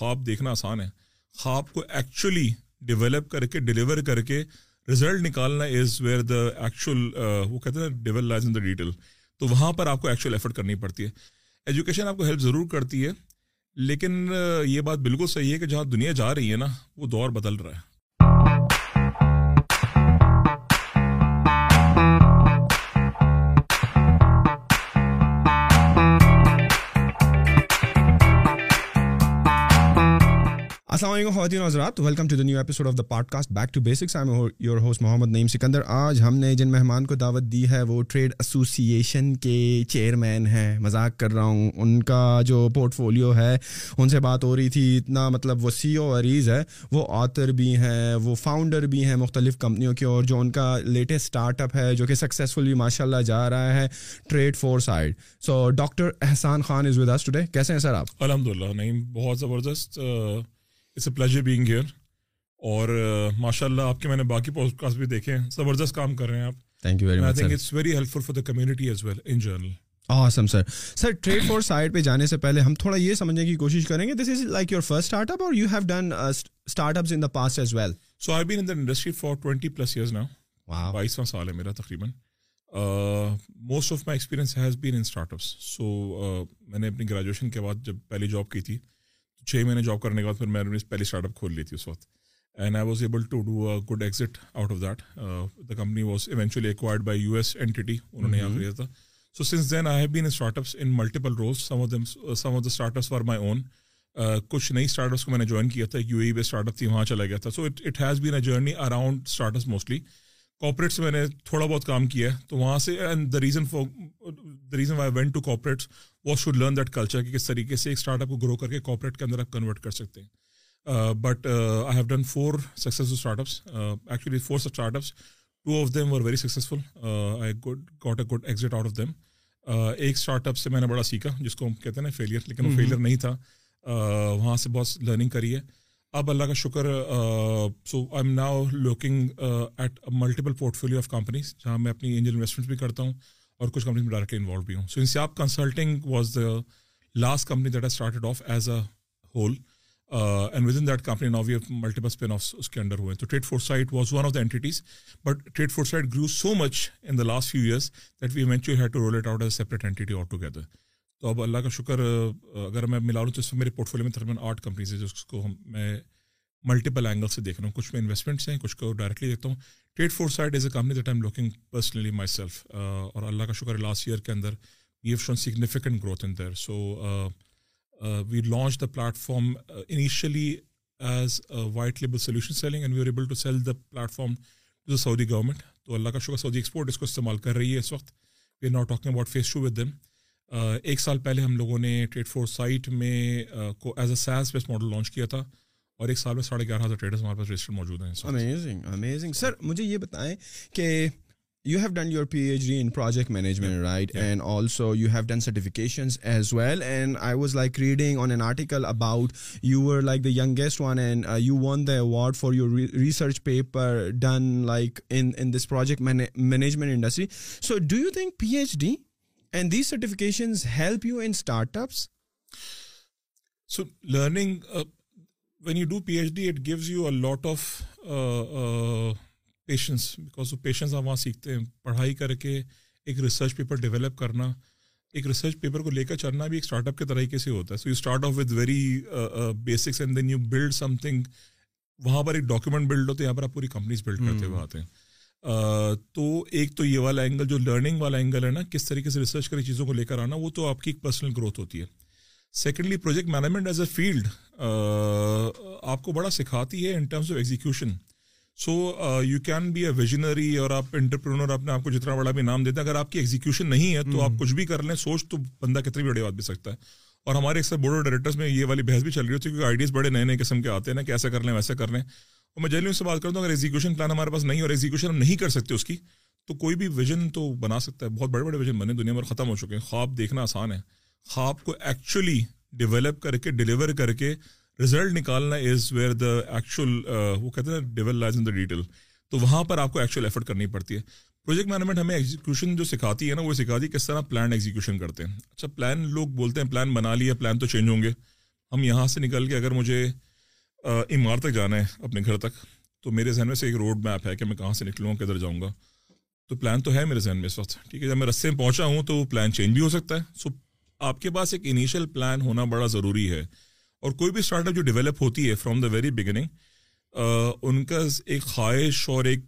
خواب دیکھنا آسان ہے۔ خواب کو ایکچولی ڈیولپ کر کے ڈلیور کر کے رزلٹ نکالنا از ویئر دا ایکچوئل وہ کہتے ہیں devil lies in the detail تو وہاں پر آپ کو ایکچوئل ایفرٹ کرنی پڑتی ہے۔ ایجوکیشن آپ کو ہیلپ ضرور کرتی ہے، لیکن یہ بات بالکل صحیح ہے کہ جہاں دنیا جا رہی ہے نا، وہ دور بدل رہا ہے۔ السلام علیکم خواتین حضرات welcome to the new episode of the podcast back to basics I your host Muhammad Naeem Sikandar. آج ہم نے جن مہمان کو دعوت دی ہے، وہ ٹریڈ ایسوسیشن کے چیئرمین ہیں. مذاق کر رہا ہوں. ان کا جو پورٹ فولیو ہے، ان سے بات ہو رہی تھی، اتنا مطلب وہ سی او عریض ہے، وہ آتر بھی ہیں، وہ فاؤنڈر بھی ہیں مختلف کمپنیوں کے اور جو ان کا لیٹسٹ اسٹارٹ اپ ہے، جو کہ سکسیزفل بھی ماشاء اللہ جا رہا ہے Trade Foresight so doctor Ehsan Khan is with today کیسے ہیں سر آپ؟ الحمد للہ نہیں بہت زبردست it's a pleasure being here اور ماشاء اللہ آپ کے میں نے باقی پوڈ کاسٹ بھی دیکھے ہیں زبردست کام کر رہے ہیں آپ۔ Thank you very much it's very helpful for the community as well in general awesome sir sir Trade Foresight پہ جانے سے پہلے ہم تھوڑا یہ سمجھنے کی کوشش کریں گے this is like your first startup اور you have done startups in the past as well so I been in the industry for twenty plus years نا بائیسواں سال ہے میرا تقریباً most of my experience has been in startups so میں نے اپنی گریجویشن کے بعد جب پہلی جاب کی تھی چھ مہینے جاب کرنے کے بعد پھر میں نے پہلی اسٹارٹ اپ کھول لی تھی اس وقت. And I was able to do a good exit out of that the company was eventually acquired by U S entity انہوں نے یہاں کیا تھا so since then I have been startups in multiple roles some of them some of the startups for my own کچھ نئی startups کو میں نے جوائن کیا تھا یو اے بے اسٹارٹ اپ تھی وہاں چلا گیا تھا so it has been a journey around startups mostly corporate سے میں نے تھوڑا بہت کام کیا ہے تو وہاں سے and the reason for the reason why went to corporates what should learn that culture کہ کس طریقے سے ایک اسٹارٹ اپ کو گرو کر کے کارپوریٹ کے اندر آپ کنورٹ کر سکتے ہیں۔ But I have done four successful startups actually four startups two of them were very successful I good got a good exit out of them ایک اسٹارٹ اپ سے میں نے بڑا سیکھا جس کو ہم کہتے ہیں نا فیلئر لیکن وہ فیلئر نہیں تھا۔ وہاں سے بہت لرننگ کری ہے۔ اب اللہ کا شکر so I am now looking at multiple portfolio of companies جہاں میں اپنی انجل انویسٹمنٹ بھی کرتا ہوں اور کچھ کمپنی میں ڈائریکٹلی انوالو بھی ہوں۔ So Inseyab consulting was the last company that I started off as a whole and within that company now we multiple spin off اس کے انڈر ہوئے۔ تو Trade Foresight was one of the entities but Trade Foresight grew so much in the last few years that we eventually had to roll it out as separate entity all together تو اب اللہ کا شکر اگر میں ملا لوں تو اس میں میرے پورٹ فولیو میں تقریباً آٹھ کمپنیز ہیں، جس کو ہم، میں ملٹیپل اینگل سے دیکھ رہا ہوں۔ کچھ میں انویسٹمنٹس ہیں، کچھ کو ڈائریکٹلی دیکھتا ہوں۔ Trade foresight is a company that I looking personally myself اور اللہ کا شکر لاسٹ ایئر کے اندر we have shown significant growth in there so we launch the platform initially as white label solution selling and we are able to sell the platform to the Saudi government تو اللہ کا شکر Saudi export اس کو استعمال کر رہی ہے اس وقت۔ We are not talking about face to with them ایک سال پہلے ہم لوگوں نے ٹریڈ فور سائٹ میں کو as a SaaS based model launch کیا تھا اور ایک سال میں ساڑھے گیارہ ہزار ٹریڈرس ہمارے پاس رجسٹر موجود ہیں امیزنگ امیزنگ سر مجھے یہ بتائیں کہ you have done your P H D in project management right and also you have done certifications as well and I was like reading on an article about you were like the youngest one and you won the award for your research paper done like in this project management industry so do you think P H D and these certifications help you in startups so learning when you do P H D it gives you a lot of patience because وہ patience آپ وہاں سیکھتے ہیں۔ پڑھائی کر کے ایک research paper develop کرنا ایک ریسرچ پیپر کو لے کر چلنا بھی ایک اسٹارٹ اپ کے طریقے سے ہوتا ہے۔ So you start off with very basics and then you build something وہاں پر ایک ڈاکیومنٹ بلڈ ہوتے ہیں یہاں پر آپ پوری کمپنیز بلڈ کرتے ہوئے آتے ہیں۔ تو ایک تو یہ والا اینگل جو لرننگ والا اینگل ہے نا کس طریقے سے ریسرچ کر چیزوں کو لے کر آنا وہ تو آپ کی ایک پرسنل گروتھ ہوتی ہے۔ Secondly project management as a field آپ کو بڑا سکھاتی ہے in terms of execution so you can be a visionary اور آپ انٹرپرونر اپنے آپ کو جتنا بڑا بھی نام دیتے ہیں اگر آپ کی ایگزیکیوشن نہیں ہے تو آپ کچھ بھی کر لیں سوچ تو بندہ کتنی بڑی بات بھی سکتا ہے۔ اور ہمارے اکثر بورڈ آف ڈائریکٹرس میں یہ والی بحث بھی چل رہی ہوتی ہے کیونکہ آئیڈیز بڑے نئے نئے قسم کے آتے ہیں نا کہ ایسا کر لیں ویسا کر لیں۔ اور میں جنرلی سے بات کرتا ہوں اگر ایگزیکیوشن پلان ہمارے پاس نہیں اور ایگزیکیوشن ہم نہیں کر سکتے اس کی، تو کوئی بھی ویژن تو بنا سکتا ہے۔ بہت بڑے بڑے ویژن بنے دنیا میں ختم ہو چکے ہیں۔ خواب دیکھنا آسان ہے۔ خواب کو ایکچولی ڈیولپ کر کے ڈلیور کر کے رزلٹ نکالنا از ویئر دا ایکچوئل وہ کہتے ہیں devil lies in the detail تو وہاں پر آپ کو ایکچوئل ایفرٹ کرنی پڑتی ہے۔ پروجیکٹ مینجمنٹ ہمیں ایگزیکیوشن جو سکھاتی ہے نا، وہ سکھاتی ہے کس طرح پلان ایگزیکیوشن کرتے ہیں۔ اچھا پلان لوگ بولتے ہیں پلان بنا لیا پلان تو چینج ہوں گے۔ ہم یہاں سے نکل کے اگر مجھے امار تک جانا ہے اپنے گھر تک۔ تو میرے ذہن میں سے ایک روڈ میپ ہے کہ میں کہاں سے نکلوں، کدھر جاؤں گا۔ تو پلان تو ہے میرے ذہن میں اس وقت، ٹھیک ہے؟ جب میں رستے میں پہنچا ہوں تو وہ پلان چینج بھی ہو سکتا ہے۔ سو آپ کے پاس ایک انیشیل پلان ہونا بڑا ضروری ہے۔ اور کوئی بھی اسٹارٹ اپ جو ڈیولپ ہوتی ہے فرام دا ویری بگننگ ان کا ایک خواہش اور ایک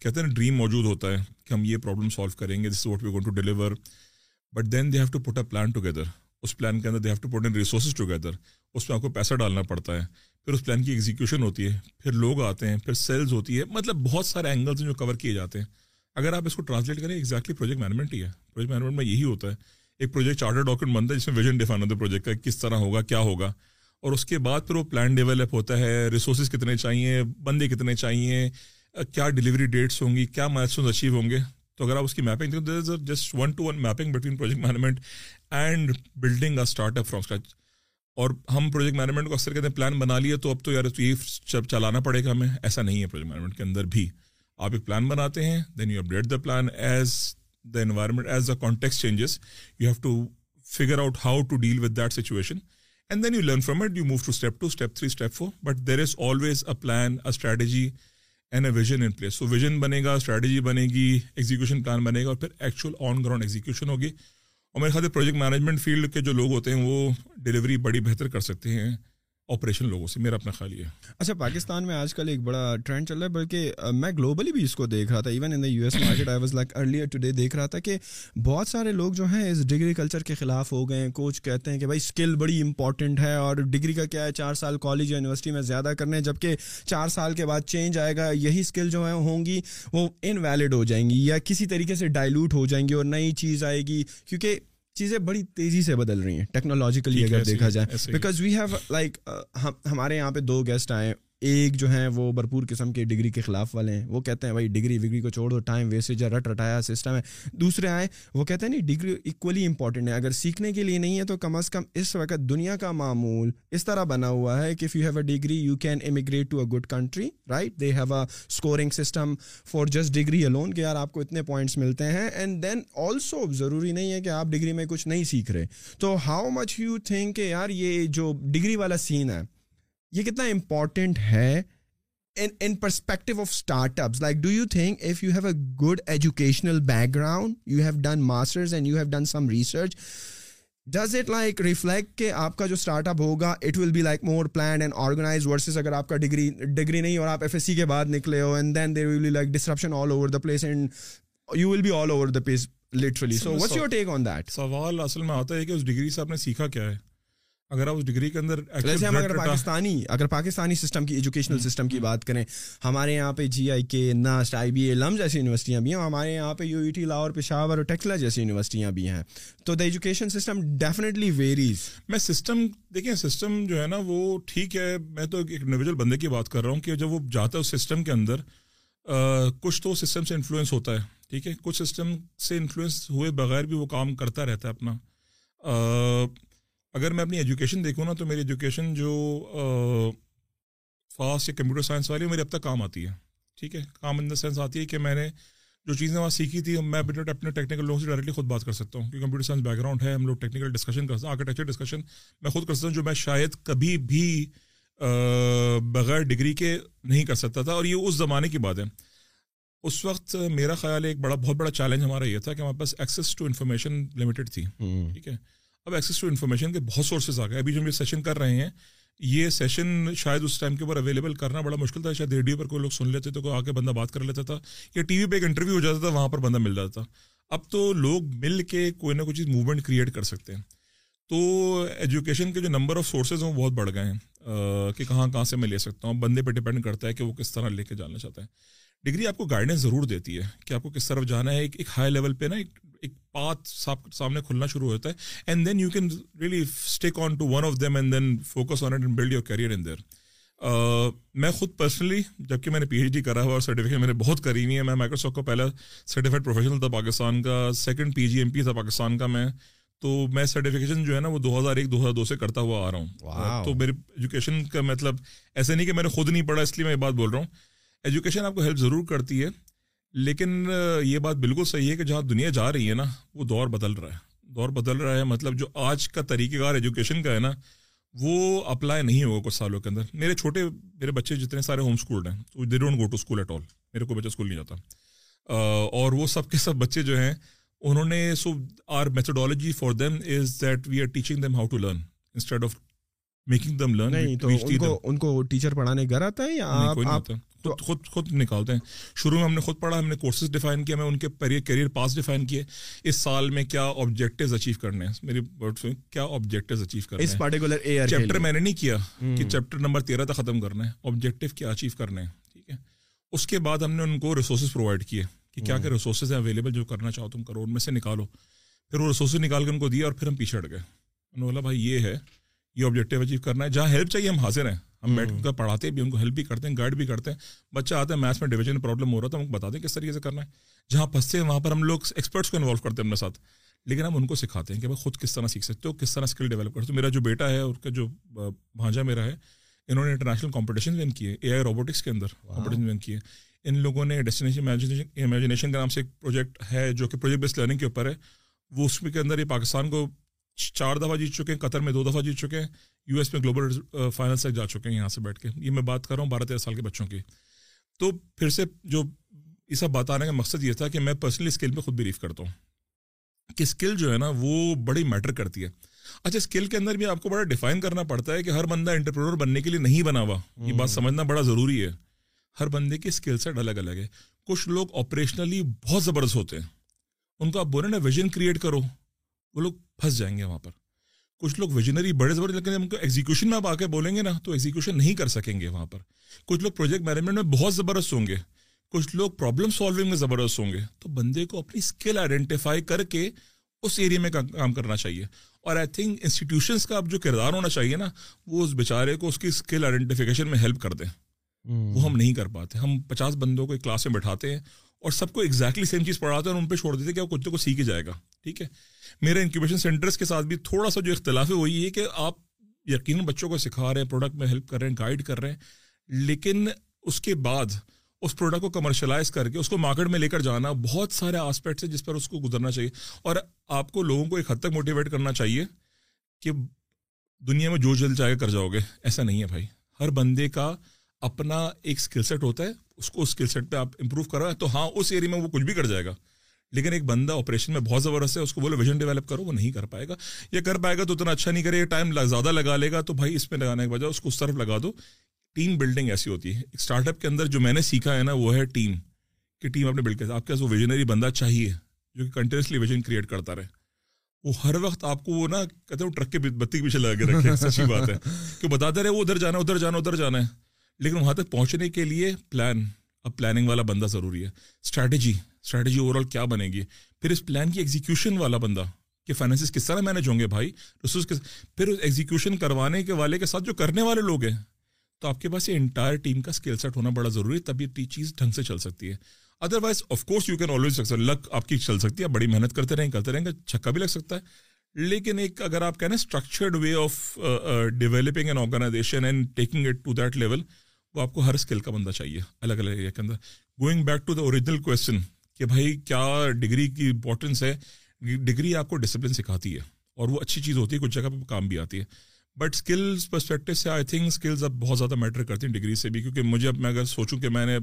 کہتے ہیں نا ڈریم موجود ہوتا ہے کہ ہم یہ پرابلم سالو کریں گے this what we gonna deliver but then they have to put a plan together us plan کے اندر they have to put in resources together اس میں آپ کو پیسہ ڈالنا پڑتا ہے. پھر اس پلان کی ایگزیکیوشن ہوتی ہے. پھر لوگ آتے ہیں. پھر سیلز ہوتی ہے. مطلب بہت سارے اینگلس ہیں جو کور کیے جاتے ہیں. اگر آپ اس کو ٹرانسلیٹ کریں ایگزیکٹلی پروجیکٹ مینجمنٹ ہی ہے. پروجیکٹ مینجمنٹ میں یہی ہوتا ہے. ایک پروجیکٹ چارٹر ڈاکومنٹ بنتا ہے جس میں ویژن ڈیفائن ہوتا ہے پروجیکٹ کا، کس طرح ہوگا، کیا ہوگا. اور اس کے بعد پھر وہ پلان ڈیولپ ہوتا ہے. ریسورسز کتنے چاہیے، بندے کتنے چاہیے، کیا ڈلیوری ڈیٹس ہوں گی، کیا مائلسٹونز اچیو ہوں گے. تو اگر آپ اس کی میپنگ دیکھیں there is just one to one mapping between project management and building a startup from scratch اور ہم پروجیکٹ مینجمنٹ کو اکثر کہتے ہیں پلان بنا لیے تو اب تو یار تو یہ چلانا پڑے گا ہمیں۔ ایسا نہیں ہے پروجیکٹ مینجمنٹ کے اندر بھی۔ آپ ایک پلان بناتے ہیں then you update the plan as the environment as the context changes you have to figure out how to deal with that situation and then you learn from it you move to step two step three step four but there is always a plan a strategy and a vision in place so vision بنے گا strategy بنے گی execution plan بنے گا اور پھر actual on ground execution ہوگی اور میرے خیال سے پروجیکٹ مینجمنٹ فیلڈ کے جو لوگ ہوتے ہیں وہ ڈلیوری بڑی بہتر کر سکتے ہیں آپریشن لوگوں سے، میرا اپنا خیال یہ اچھا پاکستان میں آج کل ایک بڑا ٹرینڈ چل رہا ہے، بلکہ میں گلوبلی بھی اس کو دیکھ رہا تھا۔ Even in the U S market I was like earlier today دیکھ رہا تھا کہ بہت سارے لوگ جو ہیں اس ڈگری کلچر کے خلاف ہو گئے ہیں۔ کوچ کہتے ہیں کہ بھائی اسکل بڑی امپورٹنٹ ہے اور ڈگری کا کیا ہے؟ چار سال کالج یا یونیورسٹی میں زیادہ کرنے جبکہ چار سال کے بعد چینج آئے گا، یہی اسکل جو ہے ہوں گی وہ ان ویلڈ ہو جائیں گی یا کسی طریقے سے ڈائلوٹ ہو جائیں گی اور نئی چیز آئے گی۔ کیونکہ چیزیں بڑی تیزی سے بدل رہی ہیں ٹیکنالوجیکلی اگر دیکھا جائے۔ بیکاز وی ہیو لائک ہمارے یہاں پہ دو گیسٹ آئے۔ ایک جو ہیں وہ بھرپور قسم کے ڈگری کے خلاف والے ہیں۔ وہ کہتے ہیں بھائی ڈگری وگری کو چھوڑ دو ٹائم ویسٹ رٹ رٹایا سسٹم ہے۔ دوسرے آئے، وہ کہتے ہیں نہیں، ڈگری اکولی امپورٹنٹ ہے۔ اگر سیکھنے کے لیے نہیں ہے تو کم از کم اس وقت دنیا کا معمول اس طرح بنا ہوا ہے کہ if you have a degree you can immigrate to a good country right they have a scoring system for just degree alone کہ یار آپ کو اتنے پوائنٹس ملتے ہیں۔ اینڈ دین آلسو ضروری نہیں ہے کہ آپ ڈگری میں کچھ نہیں سیکھ رہے۔ تو ہاؤ مچ یو تھنک کہ یار یہ جو ڈگری والا سین ہے یہ کتنا امپورٹنٹ ہے in perspective of startups like do you think if you have a good educational background you have done masters and you have done some research does it like reflect کہ آپ کا جو startup ہوگا it will be like more plan and organize versus اگر آپ کا degree degree نہیں اور آپ ایف ایس سی کے بعد نکلے ہو and then there will be like disruption all over the place and you will be all over the place literally so what's your take on that سوال اصل میں آتا ہے کہ اس ڈگری سے آپ نے سیکھا کیا ہے اگر آپ اس ڈگری کے اندر جیسے ہم اگر پاکستانی اگر پاکستانی سسٹم کی ایجوکیشنل سسٹم کی بات کریں ہمارے یہاں پہ جی آئی کے ناسٹ آئی بی اے لم جیسی یونیورسٹیاں بھی ہیں ہمارے یہاں پہ U E T Lahore Peshawar اور ٹیکسلا جیسی یونیورسٹیاں بھی ہیں۔ تو the education system definitely varies میں سسٹم دیکھیں سسٹم جو ہے نا وہ ٹھیک ہے۔ میں تو ایک انڈیویجول بندے کی بات کر رہا ہوں کہ جب وہ جاتا ہے اس سسٹم کے اندر کچھ تو سسٹم سے انفلوئنس ہوتا ہے ٹھیک ہے؟ کچھ سسٹم سے انفلوئنس ہوئے بغیر بھی وہ کام کرتا رہتا ہے اپنا۔ اگر میں اپنی ایجوکیشن دیکھوں نا تو میری ایجوکیشن جو فاسٹ یا کمپیوٹر سائنس والی میری اب تک کام آتی ہے۔ ٹھیک ہے؟ کام ان دا سینس آتی ہے کہ میں نے جو چیزیں وہاں سیکھی تھی میں اپنے ٹیکنیکل لوگوں سے ڈائریکٹلی خود بات کر سکتا ہوں کیونکہ کمپیوٹر سائنس بیک گراؤنڈ ہے ہم لوگ ٹیکنیکل ڈسکشن کرتے ہیں آرکیٹیکچر ڈسکشن میں خود کر سکتا ہوں جو میں شاید کبھی بھی بغیر ڈگری کے نہیں کر سکتا تھا اور یہ اس زمانے کی بات ہے۔ اس وقت میرا خیال ایک بڑا بہت بڑا چیلنج ہمارا یہ تھا کہ ہمارے پاس ایکسیس ٹو انفارمیشن لمیٹیڈ تھی۔ ٹھیک ہے؟ اب ایکسیس ٹو انفارمیشن کے بہت سورسز آ گئے ابھی جو ہم یہ سیشن کر رہے ہیں، یہ سیشن شاید اس ٹائم کے اوپر اویلیبل کرنا بڑا مشکل تھا۔ شاید ریڈیو پر کوئی لوگ سن لیتے تو کوئی آ کے بندہ بات کر لیتا تھا یا ٹی وی پہ ایک انٹرویو ہو جاتا تھا، وہاں پر بندہ مل جاتا تھا۔ اب تو لوگ مل کے کوئی نہ کوئی چیز موومنٹ کریٹ کر سکتے ہیں۔ تو ایجوکیشن کے جو نمبر آف سورسز ہیں وہ بہت بڑھ گئے ہیں۔ کہ کہاں کہاں سے میں لے سکتا ہوں۔ بندے پہ ڈپینڈ کرتا ہے کہ وہ کس طرح لے کے جانا چاہتا ہے۔ ڈگری آپ کو گائیڈنس ضرور دیتی ہے کہ آپ کو کس طرف جانا ہے۔ ایک ہائی لیول پہ نا ایک ایک پاتھ سامنے کھلنا شروع ہوتا ہے and then you can really stick on to one of them and then focus on it and build your career in there میں خود پرسنلی جبکہ میں نے پی ایچ ڈی کرا ہوا اور سرٹیفکیٹ میں نے بہت کری ہوئی ہے میں مائکروسافٹ کا پہلا سرٹیفائڈ پروفیشنل تھا پاکستان کا second P G M P تھا پاکستان کا میں تو میں سرٹیفکیشن جو ہے نا وہ دو ہزار ایک دو ہزار دو سے کرتا ہوا آ رہا ہوں۔ تو میری ایجوکیشن کا مطلب ایسے نہیں کہ میں نے خود نہیں پڑھا اس لیے میں یہ بات بول رہا ہوں۔ ایجوکیشن آپ کو ہیلپ ضرور کرتی ہے۔ لیکن یہ بات بالکل صحیح ہے کہ جہاں دنیا جا رہی ہے نا، وہ دور بدل رہا ہے۔ دور بدل رہا ہے مطلب جو آج کا طریقہ کار ایجوکیشن کا ہے نا، وہ اپلائی نہیں ہوگا کچھ سالوں کے اندر۔ میرے چھوٹے، میرے بچے جتنے سارے ہوم اسکولڈ ہیں they don't go to school at all میرے کو بچہ اسکول نہیں جاتا۔ اور وہ سب کے سب بچے جو ہیں، انہوں نے so are methodology for them is that we are teaching them how to learn instead of making them learn ان کو ٹیچر پڑھانے گھر آتا ہے یا خود خود خود نکالتے ہیں۔ شروع میں ہم نے خود پڑھا ہم نے کورسز ڈیفائن کیا میں ان کے کیریئر پاس ڈیفائن کیے۔ اس سال میں کیا آبجیکٹیوز اچیو کرنے ہیں؟ میری کیا آبجیکٹیوز اچیو کرنے اس پرٹیکولر چیپٹر میں نے نہیں کیا کہ چیپٹر نمبر تیرہ تک ختم کرنا ہے۔ آبجیکٹیو کیا اچیو کرنے ہیں؟ ٹھیک ہے۔ اس کے بعد ہم نے ان کو ریسورسز پرووائڈ کیے کہ کیا کیا ریسورسز ہیں اویلیبل جو کرنا چاہو تم کرو ان میں سے نکالو۔ پھر وہ ریسورسز نکال کے ان کو دیا اور پھر ہم پیچھے ہٹ گئے۔ انہوں نے بولا بھائی یہ ہے یہ آبجیکٹیو اچیو کرنا ہے۔ جہاں ہیلپ چاہیے ہم حاضر ہیں۔ ہم بیٹھ کر پڑھاتے بھی ان کو ہیلپ بھی کرتے ہیں گائڈ بھی کرتے ہیں۔ بچہ آتا ہے میتھس میں ڈویژن پرابلم ہو رہا تھا ہم بتا دیں کس طریقے سے کرنا ہے۔ جہاں پھنستے ہیں وہاں پر ہم لوگ ایکسپرٹس کو انوالو کرتے ہیں اپنے ساتھ۔ لیکن ہم ان کو سکھاتے ہیں کہ بھائی خود کس طرح سیکھ سکتے ہو کس طرح اسکل ڈیولپ کرتے ہو۔ میرا جو بیٹا ہے اور کا جو بھانجا میرا ہے انہوں نے انٹرنیشنل کمپٹیشن ون کیے اے آئی روبوٹکس کے اندر کمپٹیشن ون کیے۔ ان لوگوں نے ڈیسٹینیشن امیجنیشن کے نام سے ایک پروجیکٹ ہے جو کہ پروجیکٹ بیس لرننگ کے اوپر ہے۔ وہ اس کے اندر یہ پاکستان کو چار دفعہ جیت چکے ہیں قطر میں دو دفعہ جیت چکے ہیں یو ایس میں گلوبل فائنل تک جا چکے ہیں یہاں سے بیٹھ کے۔ یہ میں بات کر رہا ہوں بارہ تیرہ سال کے بچوں کی۔ تو پھر سے جو یہ سب بات آنے کا مقصد یہ تھا کہ میں پرسنلی اسکل پہ خود بلیو کرتا ہوں کہ اسکل جو ہے نا وہ بڑی میٹر کرتی ہے۔ اچھا اسکل کے اندر بھی آپ کو بڑا ڈیفائن کرنا پڑتا ہے کہ ہر بندہ انٹرپرور بننے کے لیے نہیں بنا ہوا۔ یہ بات سمجھنا بڑا ضروری ہے۔ ہر بندے کی اسکل سیٹ الگ الگ ہے۔ کچھ لوگ آپریشنلی بہت زبردست ہوتے ہیں۔ ان کو آپ بولے نا ویژن کریٹ کرو۔ وہ لوگ پھنس جائیں گے وہاں پر۔ کچھ لوگ ویژنری بڑے زبردست لیکن ان کو ایگزیکیوشن میں آپ آ کے بولیں گے نا تو ایگزیکیوشن نہیں کر سکیں گے وہاں پر۔ کچھ لوگ پروجیکٹ مینجمنٹ میں بہت زبردست ہوں گے۔ کچھ لوگ پرابلم سالونگ میں زبردست ہوں گے۔ تو بندے کو اپنی اسکل آئیڈینٹیفائی کر کے اس ایریا میں کام کرنا چاہیے۔ اور آئی تھنک انسٹیٹیوشنس کا اب جو کردار ہونا چاہیے نا وہ اس بیچارے کو اس کی اسکل آئیڈینٹیفیکیشن میں ہیلپ کر دیں۔ وہ ہم نہیں کر پاتے۔ ہم پچاس بندوں کو ایک کلاس میں بٹھاتے ہیں۔ اور سب کو ایگزیکٹلی سیم چیز پڑھاتے ہیں اور ان پہ چھوڑ دیتے کہ وہ کچھ کو سیکھ جائے گا، ٹھیک ہے؟ میرے انکیوبیشن سینٹرس کے ساتھ بھی تھوڑا سا جو اختلاف ہے وہ یہ کہ آپ یقیناً بچوں کو سکھا رہے ہیں پروڈکٹ میں ہیلپ کر رہے ہیں گائڈ کر رہے ہیں، لیکن اس کے بعد اس پروڈکٹ کو کمرشلائز کر کے اس کو مارکیٹ میں لے کر جانا بہت سارے آسپیکٹس ہیں جس پر اس کو گزرنا چاہیے۔ اور آپ کو لوگوں کو ایک حد تک موٹیویٹ کرنا چاہیے کہ دنیا میں جو جلد چاہے کر جاؤ گے، ایسا نہیں ہے بھائی۔ ہر بندے کا اپنا ایک اسکل سیٹ ہوتا ہے، اس کو اسکل سیٹ پہ آپ امپروو کرو تو ہاں اس ایریا میں وہ کچھ بھی کر جائے گا۔ لیکن ایک بندہ آپریشن میں بہت زبردست ہے، اس کو بولو ویژن ڈیولپ کرو، وہ نہیں کر پائے گا۔ یا کر پائے گا تو اتنا اچھا نہیں کرے گا ٹائم زیادہ لگا لے گا، تو بھائی اس میں لگانے کے بجائے اس کو اس طرف لگا دو۔ ٹیم بلڈنگ ایسی ہوتی ہے۔ ایک اسٹارٹ اپ کے اندر جو میں نے سیکھا ہے نا، وہ ہے ٹیم کہ ٹیم اپنے بلڈ کر آپ کے پاس وہ ویژنری بندہ چاہیے، جو کہ کنٹینیوسلی ویژن کریٹ کرتا رہے۔ وہ ہر وقت آپ کو وہ نا، کہتے ہیں ٹرک کے بتی کے پیچھے لگا کے رکھے، سچی بات ہے۔ کہ بتاتے رہے، وہ ادھر جانا ادھر جانا ادھر جانا ہے۔ لیکن وہاں تک پہنچنے کے لیے پلان اب پلاننگ والا بندہ ضروری ہے۔ اسٹریٹجی اسٹریٹجی اوور آل کیا بنے گی؟ پھر اس پلان کی ایگزیکیوشن والا بندہ، کہ فائنینس کس طرح مینج ہوں گے بھائی؟ ریسورس کس پھر ایگزیکیوشن کروانے کے والے کے ساتھ جو کرنے والے لوگ ہیں، تو آپ کے پاس یہ انٹائر ٹیم کا اسکل سیٹ ہونا بڑا ضروری ہے، تب یہ چیز ڈھنگ سے چل سکتی ہے۔ Otherwise of course you can always look آپ کی چل سکتی ہے بڑی محنت کرتے رہیں کرتے رہیں گے، چھکا بھی لگ سکتا ہے۔ لیکن ایک اگر آپ کہنا structured way of developing an organization and taking it to that level وہ آپ کو ہر اسکل کا بندہ چاہیے، الگ الگ ایریا کے اندر۔ Going back to the original question کہ بھائی کیا ڈگری کی امپورٹنس ہے؟ ڈگری آپ کو ڈسپلن سکھاتی ہے اور وہ اچھی چیز ہوتی ہے، کچھ جگہ پہ کام بھی آتی ہے۔ بٹ اسکلس پرسپیکٹو سے آئی تھنک اسکلز اب بہت زیادہ میٹر کرتی ہیں ڈگری سے بھی، کیونکہ مجھے اب میں اگر سوچوں کہ میں نے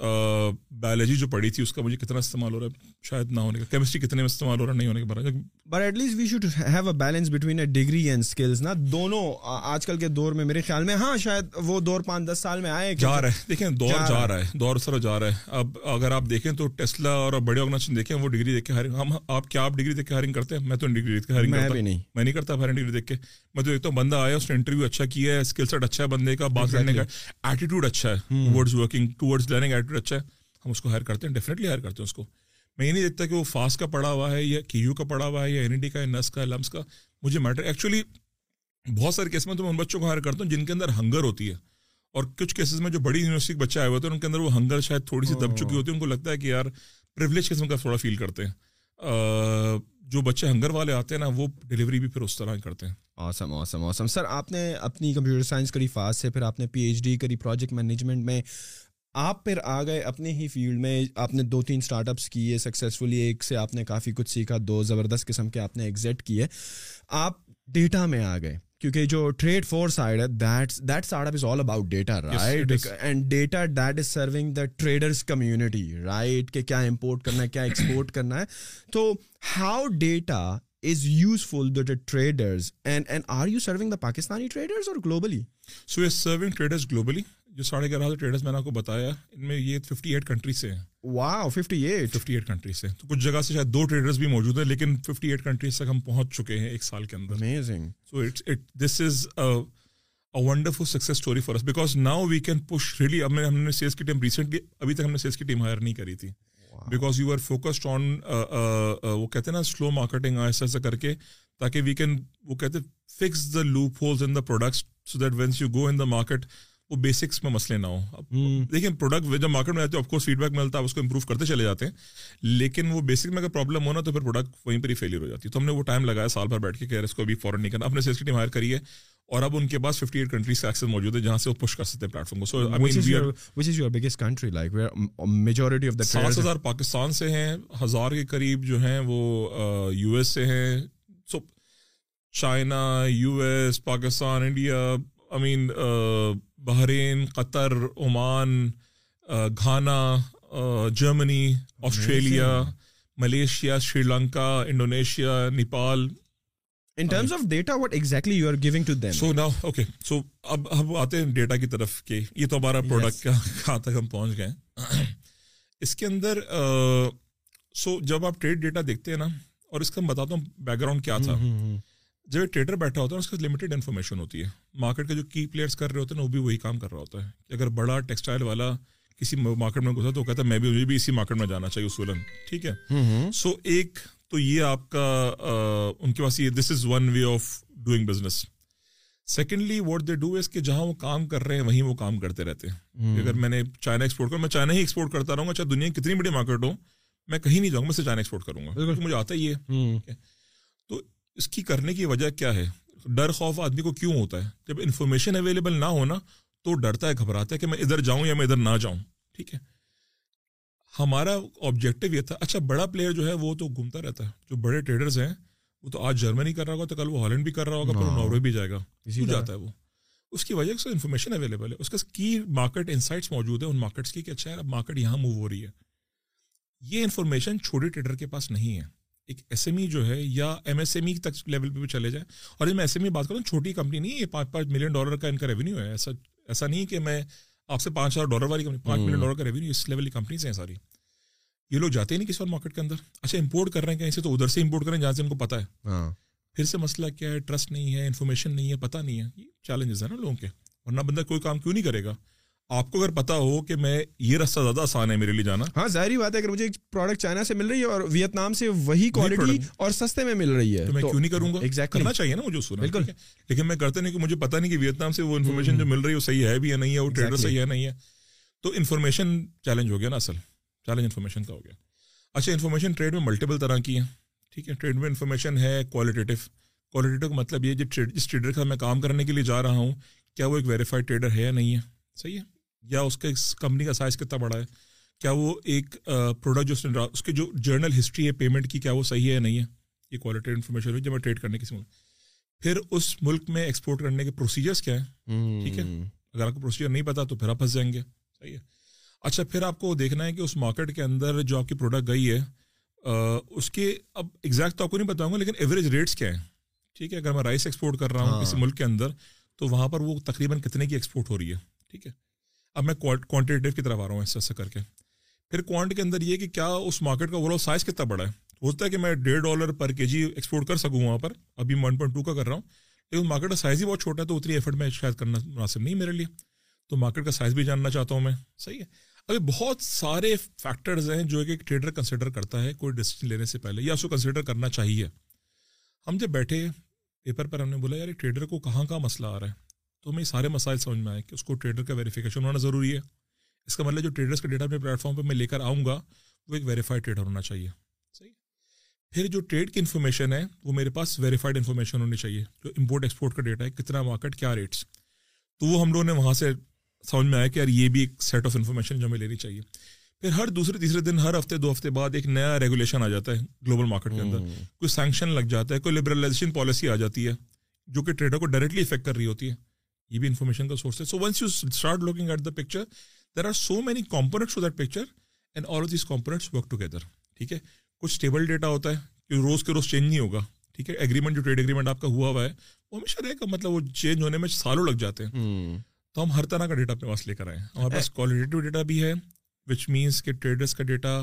بایولوجی جو پڑھی تھی اس کا مجھے کتنا استعمال ہو رہا ہے؟ شاید نہ ہونے کا۔ کیمسٹری کتنے میں استعمال ہو رہا نہیں ہونے کے بارے but at least we should have a balance between a degree and skills نا۔ دونوں آج کل کے دور میں میرے خیال میں ہاں شاید وہ دور پانچ دس سال میں آئے جا رہا ہے۔ دیکھیں دور جا رہا ہے۔ دور سر جا رہا ہے۔ اب اگر آپ دیکھیں تو ٹیسلا اور بڑے آرگنائزیشن دیکھیں وہ ڈگری دیکھ کے ہائرنگ ہم آپ کیا آپ ڈگری دیکھ کے ہائرنگ کرتے ہیں؟ میں تو ڈگری دیکھ کے ہائرنگ کرتا نہیں۔ میں نہیں کرتا ہائرنگ ڈگری دیکھ کے۔ میں تو دیکھتا ہوں بندہ آیا اس نے انٹرویو اچھا کیا ہے اسکل سیٹ اچھا ہے بندے کا بات کرنے کا۔ ایٹیٹیوڈ اچھا ہے words working towards learning attitude اچھا ہے ہم اس کو ہائر کرتے ہیں ڈیفینیٹلی ہائر کرتے ہیں اس کو۔ میں یہ نہیں دیکھتا کہ وہ فاسٹ کا پڑا ہوا ہے یا کیو کا پڑا ہوا ہے یا این ڈی کا یا نس کا لمس کا مجھے میٹر ایکچولی بہت سارے کیس میں تو میں ان بچوں کو ہائر کرتا ہوں جن کے اندر ہنگر ہوتی ہے۔ اور کچھ کیسز میں جو بڑی یونیورسٹی کے بچے آئے ہوتے ہیں ان کے اندر وہ ہنگر شاید تھوڑی سی دب چکی ہوتی ہے ان کو لگتا ہے کہ یار پریولیج قسم کا تھوڑا فیل کرتے ہیں۔ جو بچے ہنگر والے آتے ہیں نا وہ ڈلیوری بھی پھر اس طرح کرتے ہیں۔ آسم آسم آسم سر آپ نے اپنی کمپیوٹر سائنس کری فاسٹ سے پھر آپ نے پی ایچ ڈی کری پروجیکٹ مینجمنٹ میں۔ آپ پھر آ گئے اپنے ہی فیلڈ میں آپ نے دو تین اسٹارٹ اپس کیے سکسیزفلی ایک سے آپ نے کافی کچھ سیکھا دو زبردست قسم کے آپ نے ایگزٹ کیے۔ آپ ڈیٹا میں آ گئے کیونکہ جو ٹریڈ فور سائڈ ہے that that startup is all about data right and data that is serving the traders community right کہ کیا امپورٹ کرنا ہے کیا ایکسپورٹ کرنا ہے۔ تو how data is useful to traders and and are you serving the Pakistani traders اور globally so yes serving traders globally جو ساڑھے گیارہ ہزار ٹریڈرز میں نے آپ کو بتایا ان میں یہ ففٹی ایٹ کنٹریز سے ہیں۔ Wow fifty eight fifty eight countries سے تو کچھ جگہ سے شاید دو ٹریڈرز بھی موجود ہیں لیکن ففٹی ایٹ کنٹریز تک ہم پہنچ چکے ہیں ایک سال کے اندر۔ Amazing so it this is wonderful success story for us because now we can push really اب ہم نے سیلس کی ٹیم ریسنٹلی ابھی تک ہم نے سیلس کی ٹیم ہائر نہیں کری تھی۔ Because you are focused on وہ کہتے ہیں نا سلو مارکیٹنگ ایسا ایسا کر کے تاکہ وی کین وہ کہتے fix the loopholes in the products so that means you go in the market وہ بیسکس میں مسئلے نہ ہوں۔ دیکھیں پروڈکٹ جب مارکیٹ میں آتے ہیں آف کورس فیڈ بیک ملتا ہے اس کو امپروو کرتے چلے جاتے ہیں لیکن وہ بیسک میں اگر پرابلم ہونا تو پھر پروڈکٹ وہیں پر ہی فیلئر ہو جاتی ہے۔ تو ہم نے وہ ٹائم لگایا سال بھر بیٹھ کے کہ اس کو ابھی فوراً نہیں کرنا۔ اپنے سیلس کی ٹیم ہائر کری ہے اور اب ان کے پاس ففٹی ایٹ کنٹریز کا ایکسس موجود ہے جہاں سے وہ پش کر سکتے ہیں پلیٹ فارم کو so biggest country like majority of the سات ہزار پاکستان سے ہیں ہزار کے قریب جو ہیں وہ یو ایس سے ہیں۔ So China U S Pakistan India I mean Bahrain Qatar Oman Ghana Germany Australia Malaysia Sri Lanka Indonesia Nepal. In terms of data what exactly you are giving to them so now okay so اب ہم آتے ہیں data کی طرف کہ یہ تو ہمارا پروڈکٹ کہاں تک ہم پہنچ گئے اس کے اندر سو جب آپ ٹریڈ ڈیٹا دیکھتے ہیں نا اور اس کا میں بتاتا ہوں بیک گراؤنڈ کیا تھا۔ جب ٹریڈر بیٹھا ہوتا ہے اس کا لمیٹیڈ انفارمیشن ہوتی ہے مارکیٹ کے جو کی پلیئرس کر رہے ہوتے ہیں نا وہ بھی وہی کام کر رہا ہوتا ہے کہ اگر بڑا ٹیکسٹائل والا کسی مارکیٹ میں گھسا تو کہتا ہے میں بھی مجھے بھی اسی مارکیٹ میں جانا چاہیے اصولن ٹھیک ہے؟ سو ایک تو یہ آپ کا ان کے پاس یہ this is one way of doing business secondly what they do is کہ جہاں وہ کام کر رہے ہیں وہیں وہ کام کرتے رہتے ہیں۔ اگر میں نے چائنا ایکسپورٹ کروں میں چائنا ہی ایکسپورٹ کرتا رہوں گا چاہے دنیا کتنی بڑی مارکیٹ ہو میں کہیں نہیں جاؤں گا میں سے چائنا ایکسپورٹ کروں گا۔ مجھے آتا ہی ہے؟ تو اس کی کرنے کی وجہ کیا ہے؟ ڈر خوف آدمی کو کیوں ہوتا ہے؟ جب انفارمیشن اویلیبل نہ ہونا تو ڈرتا ہے گھبراتا ہے کہ میں ادھر جاؤں یا میں ادھر نہ جاؤں ٹھیک ہے؟ ہمارا آبجیکٹو یہ تھا اچھا بڑا پلیئر جو ہے وہ تو گھومتا رہتا ہے جو بڑے ٹریڈرز ہیں وہ تو آج جرمنی کر رہا ہوگا تو کل وہ ہالینڈ بھی کر رہا ہوگا پھر ناروے بھی جائے گا اسی جاتا ہے وہ۔ اس کی وجہ سے انفارمیشن اویلیبل ہے اس کا کی مارکیٹ انسائٹس موجود ہے ان مارکیٹس کی کہ اچھا اب مارکیٹ یہاں موو ہو رہی ہے۔ یہ انفارمیشن چھوٹے ٹریڈر کے پاس نہیں ہے۔ ایک ایس ایم ای جو ہے یا ایم ایس ایم ای تک لیول پہ بھی چلے جائیں۔ اور جب میں ایس ایم ای بات کروں چھوٹی کمپنی نہیں یہ پانچ پانچ ملین ڈالر کا ان کا ریونیو ہے۔ ایسا ایسا نہیں کہ میں آپ سے پانچ ہزار ڈالر والی کمپنی پانچ ملین ڈالر کا ریونیو اس لیول کی کمپنیز ہیں ساری۔ یہ لوگ جاتے ہی نہیں کسی اور مارکیٹ کے اندر۔ اچھا امپورٹ کر رہے ہیں کہیں سے تو ادھر سے امپورٹ کریں جہاں سے ان کو پتا ہے۔ ہاں۔ پھر سے مسئلہ کیا ہے؟ ٹرسٹ نہیں ہے انفارمیشن نہیں ہے پتا نہیں ہے۔ یہ چیلنجز ہیں نا لوگوں کے۔ ورنہ بندہ کوئی کام کیوں نہیں کرے گا؟ آپ کو اگر پتا ہو کہ میں یہ رستہ زیادہ آسان ہے میرے لیے جانا ہاں ظاہری بات ہے اگر مجھے پروڈکٹ چائنا سے مل رہی ہے اور ویتنام سے وہی کوالٹی اور سستے میں مل رہی ہے تو میں کیوں نہیں کروں گا؟ کرنا چاہیے نا مجھے سنا بالکل۔ لیکن میں کرتے نہیں کہ مجھے پتا نہیں کہ ویتنام سے وہ انفارمیشن جو مل رہی ہے وہ صحیح ہے بھی یا نہیں ہے وہ ٹریڈر صحیح ہے نہیں ہے۔ تو انفارمیشن چیلنج ہو گیا نا اصل۔ چیلنج انفارمیشن کا ہو گیا۔ اچھا انفارمیشن ٹریڈ میں ملٹیپل طرح کی ہیں ٹھیک ہے؟ ٹریڈ میں انفارمیشن ہے کوالٹیٹیو کوالٹیٹیو کا مطلب یہ جس ٹریڈر کا میں کام کرنے کے لیے جا رہا ہوں کیا وہ ایک ویریفائڈ ٹریڈر ہے یا نہیں ہے؟ صحیح ہے؟ یا اس کے کمپنی کا سائز کتنا بڑا ہے؟ کیا وہ ایک پروڈکٹ جو اس نے اس کی جو جرنل ہسٹری ہے پیمنٹ کی کیا وہ صحیح ہے یا نہیں ہے؟ یہ کوالٹی انفارمیشن ہوئی جب میں ٹریڈ کرنے کسی ملک پھر اس ملک میں ایکسپورٹ کرنے کے پروسیجرس کیا ہیں؟ ٹھیک ہے۔ اگر آپ کو پروسیجر نہیں پتا تو پھر آپ پھنس جائیں گے۔ صحیح ہے۔ اچھا پھر آپ کو دیکھنا ہے کہ اس مارکیٹ کے اندر جو آپ کی پروڈکٹ گئی ہے اس کے اب ایگزیکٹ تو آپ کو نہیں بتاؤں گا لیکن ایوریج ریٹس کیا ہیں؟ ٹھیک ہے اگر میں رائس ایکسپورٹ کر رہا ہوں کسی ملک کے اندر تو وہاں پر وہ تقریباً کتنے کی ایکسپورٹ ہو رہی ہے؟ ٹھیک ہے۔ اب میں کوانٹیٹیو کی طرف آ رہا ہوں ایسا ایسا کر کے۔ پھر کوانٹ کے اندر یہ کہ کیا اس مارکیٹ کا اوور آل سائز کتنا بڑا ہے؟ ہوتا ہے کہ میں ڈیڑھ dollar per K G export کر سکوں وہاں پر، ابھی ون پوائنٹ ٹو کا کر رہا ہوں، لیکن مارکیٹ کا سائز ہی بہت چھوٹا ہے تو اتنی ایفرٹ میں شاید کرنا مناسب نہیں میرے لیے۔ تو مارکیٹ کا سائز بھی جاننا چاہتا ہوں میں۔ صحیح ہے۔ ابھی بہت سارے فیکٹرز ہیں جو ایک ٹریڈر کنسیڈر کرتا ہے کوئی ڈیسیزن لینے سے پہلے، یا اس کو کنسیڈر کرنا چاہیے۔ ہم جب بیٹھے پیپر پر ہم نے بولا، یار ٹریڈر کو کہاں کہاں مسئلہ آ رہا ہے؟ تو ہمیں سارے مسائل سمجھ میں آئے کہ اس کو ٹریڈر کا ویریفیکیشن ہونا ضروری ہے۔ اس کا مطلب جو ٹریڈرس کا ڈیٹا اپنے پلیٹ فارم پہ میں لے کر آؤں گا وہ ایک ویریفائڈ ٹریڈر ہونا چاہیے۔ صحیح؟ پھر جو ٹریڈ کی انفارمیشن ہے وہ میرے پاس ویریفائڈ انفارمیشن ہونی چاہیے۔ جو امپورٹ ایکسپورٹ کا ڈیٹا ہے کتنا مارکیٹ کیا ریٹس تو وہ ہم لوگوں نے وہاں سے سمجھ میں آیا کہ یار یہ بھی ایک سیٹ آف انفارمیشن جو ہمیں لینی چاہیے۔ پھر ہر دوسرے تیسرے دن ہر ہفتے دو ہفتے بعد ایک نیا ریگولیشن آ جاتا ہے گلوبل مارکیٹ کے اندر۔ کوئی سینکشن لگ جاتا ہے کوئی لبرلائزیشن پالیسی آ جاتی ہے جو کہ ٹریڈر کو ڈائریکٹلی افیکٹ کر رہی ہوتی ہے۔ یہ بھی انفارمیشن کا سورس ہے. So once you start looking at the picture there are so many components that picture and all these components work together ٹھیک ہے؟ کچھ اسٹیبل ڈیٹا ہوتا ہے کہ روز کے روز چینج نہیں ہوگا. ٹھیک ہے؟ ایگریمنٹ جو ٹریڈ ایگریمنٹ آپ کا ہوا ہوا ہے وہ ہمیشہ رہے گا. مطلب وہ چینج ہونے میں سالوں لگ جاتے ہیں. تو ہم ہر طرح کا ڈیٹا اپنے پاس لے کر آئے ہیں. ہمارے پاس کوالٹیو ڈیٹا بھی ہے وچ مینس کہ ٹریڈرس کا ڈیٹا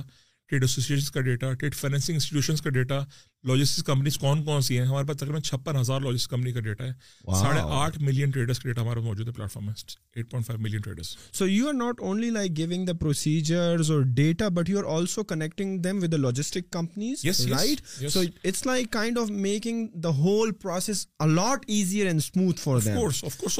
ٹریڈ ایسوسیشن کا ڈیٹا ٹریڈ فائنینسنگ انسٹیٹیوشنس کا ڈیٹا لاجسٹکس کمپنیز کون کون سی ہیں؟ ہمارے پاس تقریباً چھپن ہزار لاجسٹکس کمپنی کا ڈیٹا ہے۔ ساڑھے آٹھ ملین ٹریڈرس کا ڈیٹا ہمارے موجود ہے پلیٹ فارم میں eight point five million traders so you are not only like giving the procedures اور data but you are also connecting them with logistic companies right so it's like kind of making the whole process a lot easier and smooth for them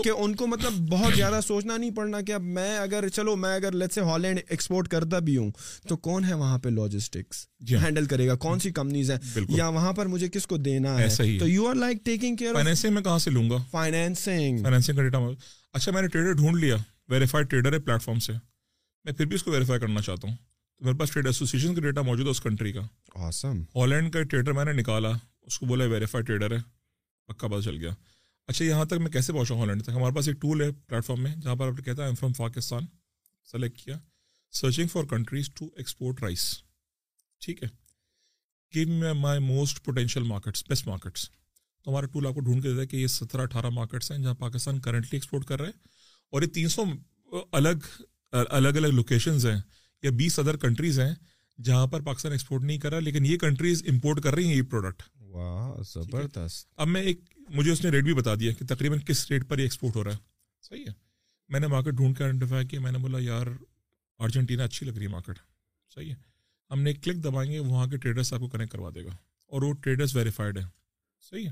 کہ ان کو مطلب بہت زیادہ سوچنا نہیں پڑنا کہ اب میں اگر چلو میں اگر لیٹ سے ہالینڈ ایکسپورٹ کرتا بھی ہوں تو کون ہے وہاں پہ لاجسٹکس ہینڈل کرے گا؟ کون سی کمپنیز ہیں؟ یا وہاں پر مجھے کس کو دینا ہے؟ تو you are like taking care financing میں کہاں سے لوں گا؟ فائنینسنگ فائنینسنگ کا ڈیٹا اچھا میں نے ٹریڈر ڈھونڈ لیا ویریفائڈ ٹریڈر ہے پلیٹ فارم سے۔ میں پھر بھی اس کو ویریفائی کرنا چاہتا ہوں۔ تو میرے پاس ٹریڈ ایسوسیشن کا ڈیٹا موجود ہے اس کنٹری کا۔ آسم ہالینڈ کا ٹریڈر میں نے نکالا اس کو بولا ویریفائڈ ٹریڈر ہے۔ پکا پتہ چل گیا۔ اچھا یہاں تک میں کیسے پہنچا ہالینڈ تک؟ ہمارے پاس ایک ٹول ہے پلیٹ فارم میں جہاں پر آپ کہتا ہے ایم فرام پاکستان سلیکٹ کیا۔ Searching for countries to export rice ٹھیک ہے۔ Give me my most potential markets best markets تو ہمارا ٹول آپ کو ڈھونڈ کے دیتا ہے کہ یہ سترہ اٹھارہ مارکیٹس ہیں جہاں پاکستان کرنٹلی ایکسپورٹ کر رہے ہیں اور یہ تین سو الگ الگ الگ لوکیشنز ہیں یا بیس ادر کنٹریز ہیں جہاں پر پاکستان ایکسپورٹ نہیں کر رہا لیکن یہ کنٹریز امپورٹ کر رہی ہیں یہ پروڈکٹ زبردست. اب میں ایک مجھے اس نے ریٹ بھی بتا دیا کہ تقریباً کس ریٹ پر یہ ایکسپورٹ ہو رہا ہے۔ صحیح ہے۔ میں نے مارکیٹ ڈھونڈ کے آئیڈینٹیفائی کیا میں نے بولا یار ارجنٹینا اچھی لگ رہی ہے مارکیٹ صحیح ہے۔ ہم نے ایک کلک دبائیں گے، وہاں کے ٹریڈرس آپ کو کنیکٹ کروا دے گا۔ اور وہ ٹریڈرس ویریفائڈ ہے صحیح ہے۔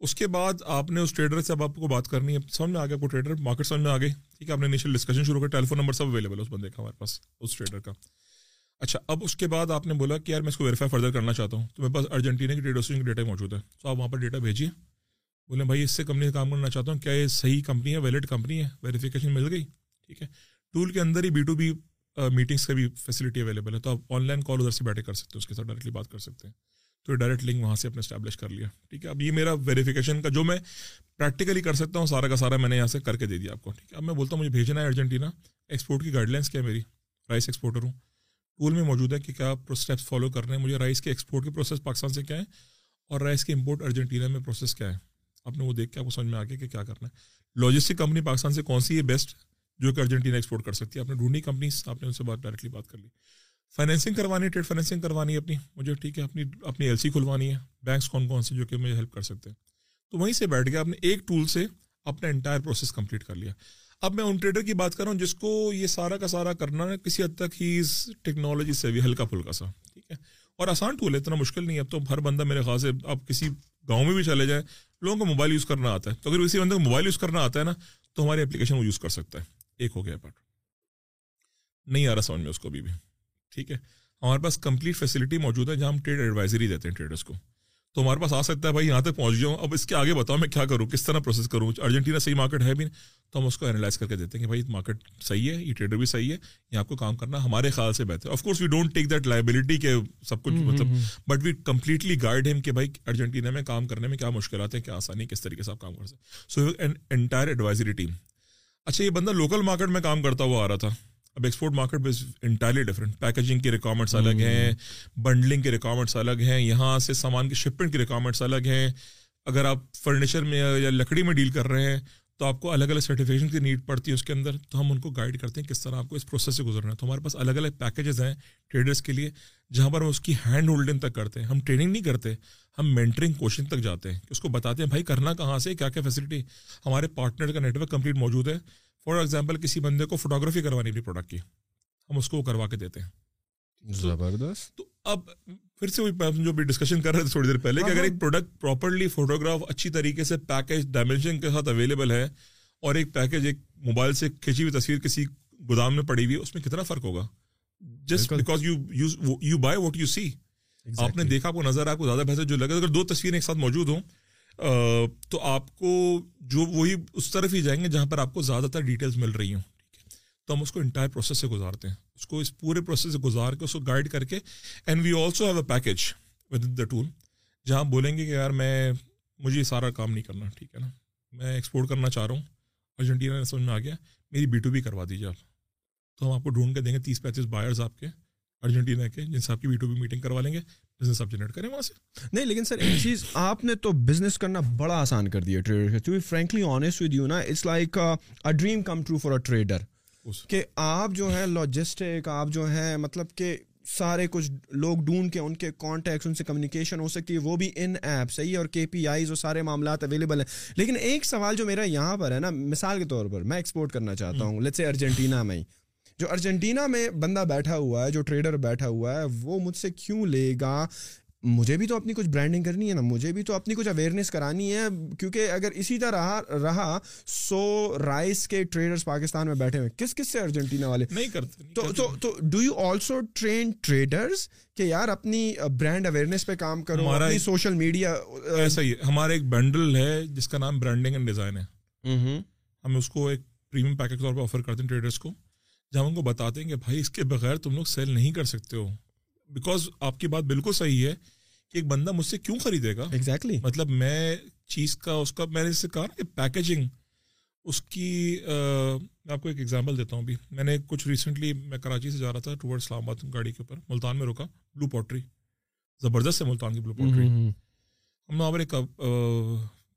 اس کے بعد آپ نے اس ٹریڈر سے اب آپ کو بات کرنی ہے۔ سمجھ میں آ گیا آپ کو ٹریڈر مارکیٹ سمجھ میں آ گئی۔ ٹھیک ہے، آپ نے انیشیل ڈسکشن شروع کر ٹیلیفون نمبر سب اویلیبل ہے اس بندے کا، ہمارے پاس، اس ٹریڈر کا۔ اچھا اب اس کے بعد آپ نے بولا کہ یار میں اس کو ویریفائی فردر کرنا چاہتا ہوں۔ تو میرے پاس ارجنٹینا کی ٹریڈ کا ڈیٹا موجود ہے تو آپ وہاں پر ڈیٹا بھیجیے۔ بولے، بھائی، اس سے کمپنی سے کام کرنا چاہتا ہوں۔ کیا یہ صحیح کمپنی ہے؟ ویلڈ کمپنی ہے؟ ویریفیکیشن مل گئی۔ ٹھیک ہے۔ ٹول کے اندر ہی بی ٹو بی میٹنگس کا بھی فیسلٹی اویلیبل ہے تو آپ آن لائن کال ادھر سے بیٹھے کر سکتے ہیں اس کے ساتھ ڈائریکٹلی بات کر سکتے ہیں تو ڈائریکٹ لنک وہاں سے اپنے اسٹیبلش کر لیا ٹھیک ہے اب یہ میرا ویریفیکیشن کا جو میں پریکٹیکلی کر سکتا ہوں سارا کا سارا میں نے یہاں سے کر کے دے دیا آپ کو ٹھیک ہے اب میں بولتا ہوں مجھے بھیجنا ہے ارجنٹینا ایکسپورٹ کی گائڈ لائنس کیا ہے میری رائس ایکسپورٹر ہوں ٹول میں موجود ہے کہ کیا اسٹیپس فالو کر رہے ہیں مجھے رائس کے ایکسپورٹ کی پروسیس پاکستان سے کیا ہے اور رائس کے امپورٹ ارجنٹینا میں پروسیس کیا ہے آپ نے وہ دیکھ کے آپ کو سمجھ میں آ گیا کہ کیا کرنا ہے لاجسٹک کمپنی پاکستان سے کون سی ہے بیسٹ جو کہ ارجنٹینا ایکسپورٹ کر سکتی ہے۔ آپ نے ڈھونڈی کمپنیز، آپ نے ان سے بات ڈائریکٹلی بات کر لی۔ فائنینسنگ کروانی ہے ٹریڈ فائنینسنگ کروانی ہے اپنی۔ مجھے ٹھیک ہے، اپنی اپنی ایل سی کھلوانی ہے۔ بینکس کون کون سے جو کہ مجھے ہیلپ کر سکتے ہیں۔ تو وہیں سے بیٹھ گیا آپ نے ایک ٹول سے اپنا انٹائر پروسیس کمپلیٹ کر لیا۔ اب میں ان ٹریڈر کی بات کر رہا ہوں، جس کو یہ سارا کا سارا کرنا ہے کسی حد تک ہی اس ٹیکنالوجی سے بھی ہلکا پھلکا سا، ٹھیک ہے۔ اور آسان ٹول ہے، اتنا مشکل نہیں ہے۔ اب تو ہر بندہ میرے خاص ہے اب کسی گاؤں میں بھی چلے جائے، لوگوں کو موبائل یوز کرنا آتا ہے۔ تو اگر کسی بندے کو موبائل یوز کرنا آتا ہے نا، تو ہماری اپلیکیشن وہ یوز کر سکتا ہے۔ ایک ہو گیا پارٹ نہیں آ رہا سمجھ میں اس کو بھی۔ ٹھیک ہے۔ ہمارے پاس کمپلیٹ فیسلٹی موجود ہے جہاں ہم ٹریڈ ایڈوائزری دیتے ہیں ٹریڈرس کو۔ تو ہمارے پاس آ سکتا ہے بھائی یہاں تک پہنچ جاؤں۔ اب اس کے آگے بتاؤ میں کیا کروں کس طرح پروسیس کروں؟ ارجنٹینا صحیح مارکیٹ ہے بھی تو ہم اس کو انالائز کر کے دیتے ہیں کہ بھائی مارکیٹ صحیح ہے یہ ٹریڈر بھی صحیح ہے یہ آپ کو کام کرنا ہمارے خیال سے بہتر of course we don't take that liability کے سب کچھ مطلب بٹ وی کمپلیٹلی گائڈ ہم کہ بھائی ارجنٹینا میں کام کرنے میں کیا مشکلات ہیں کیا آسانی کس طریقے سے آپ کام کر سکتے سو انٹائر ایڈوائزری ٹیم اچھا یہ بندہ لوکل مارکیٹ میں کام کرتا ہوا آ رہا تھا۔ اب ایکسپورٹ مارکیٹ میں انٹائرلی ڈفرنٹ پیکیجنگ کی ریکوائرمنٹس الگ ہیں بنڈلنگ کی ریکوائرمنٹس الگ ہیں یہاں سے سامان کی شپمنٹ کی ریکوائرمنٹس الگ ہیں۔ اگر آپ فرنیچر میں یا لکڑی میں ڈیل کر رہے ہیں تو آپ کو الگ الگ سرٹیفکیشن کی نیڈ پڑتی ہے اس کے اندر تو ہم ان کو گائڈ کرتے ہیں کس طرح آپ کو اس پروسیس سے گزرنا ہے۔ تو ہمارے پاس الگ الگ پیکیجز ہیں ٹریڈرس کے لیے جہاں پر ہم اس کی ہینڈ ہولڈنگ تک کرتے ہیں۔ ہم ٹریننگ نہیں کرتے ہم مینٹرنگ کوشچن تک جاتے ہیں۔ اس کو بتاتے ہیں بھائی کرنا کہاں سے؟ کیا کیا فیسلٹی ہمارے پارٹنر کا نیٹ ورک کمپلیٹ موجود ہے۔ فار ایگزامپل کسی بندے کو فوٹوگرافی کروانی اپنی پروڈکٹ کی۔ ہم اس کو کروا کے دیتے ہیں۔ زبردست۔ تو اب پھر سے جو بھی ڈسکشن کر رہے تھے تھوڑی دیر پہلے کہ اگر ایک پروڈکٹ پراپرلی فوٹوگراف اچھی طریقے سے پیکج ڈائمینشن کے ساتھ اویلیبل ہے اور ایک پیکج ایک موبائل سے کھینچی ہوئی تصویر کسی گودام میں پڑی ہوئی اس میں کتنا فرق ہوگا؟ Just because you you buy what you see آپ نے دیکھا آپ کو نظر آپ کو زیادہ بہتر جو لگا اگر دو تصویریں ایک ساتھ موجود ہوں تو آپ کو جو وہی اس طرف ہی جائیں گے جہاں پر آپ کو زیادہ تر ڈیٹیلس مل رہی ہوں۔ تو ہم اس کو انٹائر پروسیس سے گزارتے ہیں۔ اس کو اس پورے پروسیس سے گزار کے اس کو گائڈ کر کے and we also have a package with the tool جہاں بولیں گے کہ یار میں مجھے یہ سارا کام نہیں کرنا، ٹھیک ہے نا؟ میں ایکسپورٹ کرنا چاہ رہا ہوں ارجنٹینا نے سمجھ میں آ گیا، میری بی ٹو بی کروا دیجیے آپ۔ تو ہم آپ کو ڈھونڈ کے دیں گے تیس پینتیس بائرز آپ کے ارجنٹینا کے، جن سے آپ کی بی ٹو بی میٹنگ کروا لیں گے بزنس آپ جنریٹ کریں وہاں سے۔ نہیں، لیکن سر، ایک چیز آپ نے تو بزنس کرنا بڑا آسان کر دیا، trader. To be frankly honest with you نا it's like a dream come true for a trader کہ آپ جو ہے لاجسٹک آپ جو ہے مطلب کہ سارے کچھ لوگ ڈھونڈ کے ان کے کانٹیکٹس ان سے کمیونیکیشن ہو سکتی ہے وہ بھی ان ایپ صحیح ہے؟ اور کے پی آئیز اور سارے معاملات اویلیبل ہیں۔ لیکن ایک سوال جو میرا یہاں پر ہے نا مثال کے طور پر میں ایکسپورٹ کرنا چاہتا ہوں لیٹ سے ارجنٹینا میں جو ارجنٹینا میں بندہ بیٹھا ہوا ہے جو ٹریڈر بیٹھا ہوا ہے وہ مجھ سے کیوں لے گا؟ مجھے بھی تو اپنی کچھ برانڈنگ کرنی ہے نا مجھے بھی تو اپنی کچھ اویئرنیس کرانی ہے کیونکہ اگر اسی طرح رہا سو رائس کے ٹریڈرس پاکستان میں بیٹھے ہوئے کس کس سے ارجنٹینا والے؟ نہیں کرتے تو تو do you also train traders کہ یار اپنی برانڈ اویئرنیس پہ کام کرو اپنی سوشل میڈیا ایسا ہی ہمارا ایک بنڈل ہے جس کا نام برانڈنگ اینڈ ڈیزائن ہے۔ ہم اس کو ایک پریمیم پیکج طور پہ آفر کرتے ہیں ٹریڈرس کو جب ہم ان کو بتاتے ہیں کہ بھائی اس کے بغیر تم لوگ سیل نہیں کر سکتے ہو۔ بیکاز آپ کی بات بالکل صحیح ہے کہ ایک بندہ مجھ سے کیوں خریدے گا؟ ایگزیکٹلی مطلب میں چیز کا اس کا میں نے اس سے کہا کہ پیکیجنگ اس کی میں آپ کو ایک ایگزامپل دیتا ہوں ابھی۔ میں نے کچھ ریسنٹلی میں کراچی سے جا رہا تھا ٹورڈ اسلام آباد گاڑی کے اوپر ملتان میں رکا بلو پوٹری زبردست ہے ملتان کی بلو پوٹری ہم وہاں پر ایک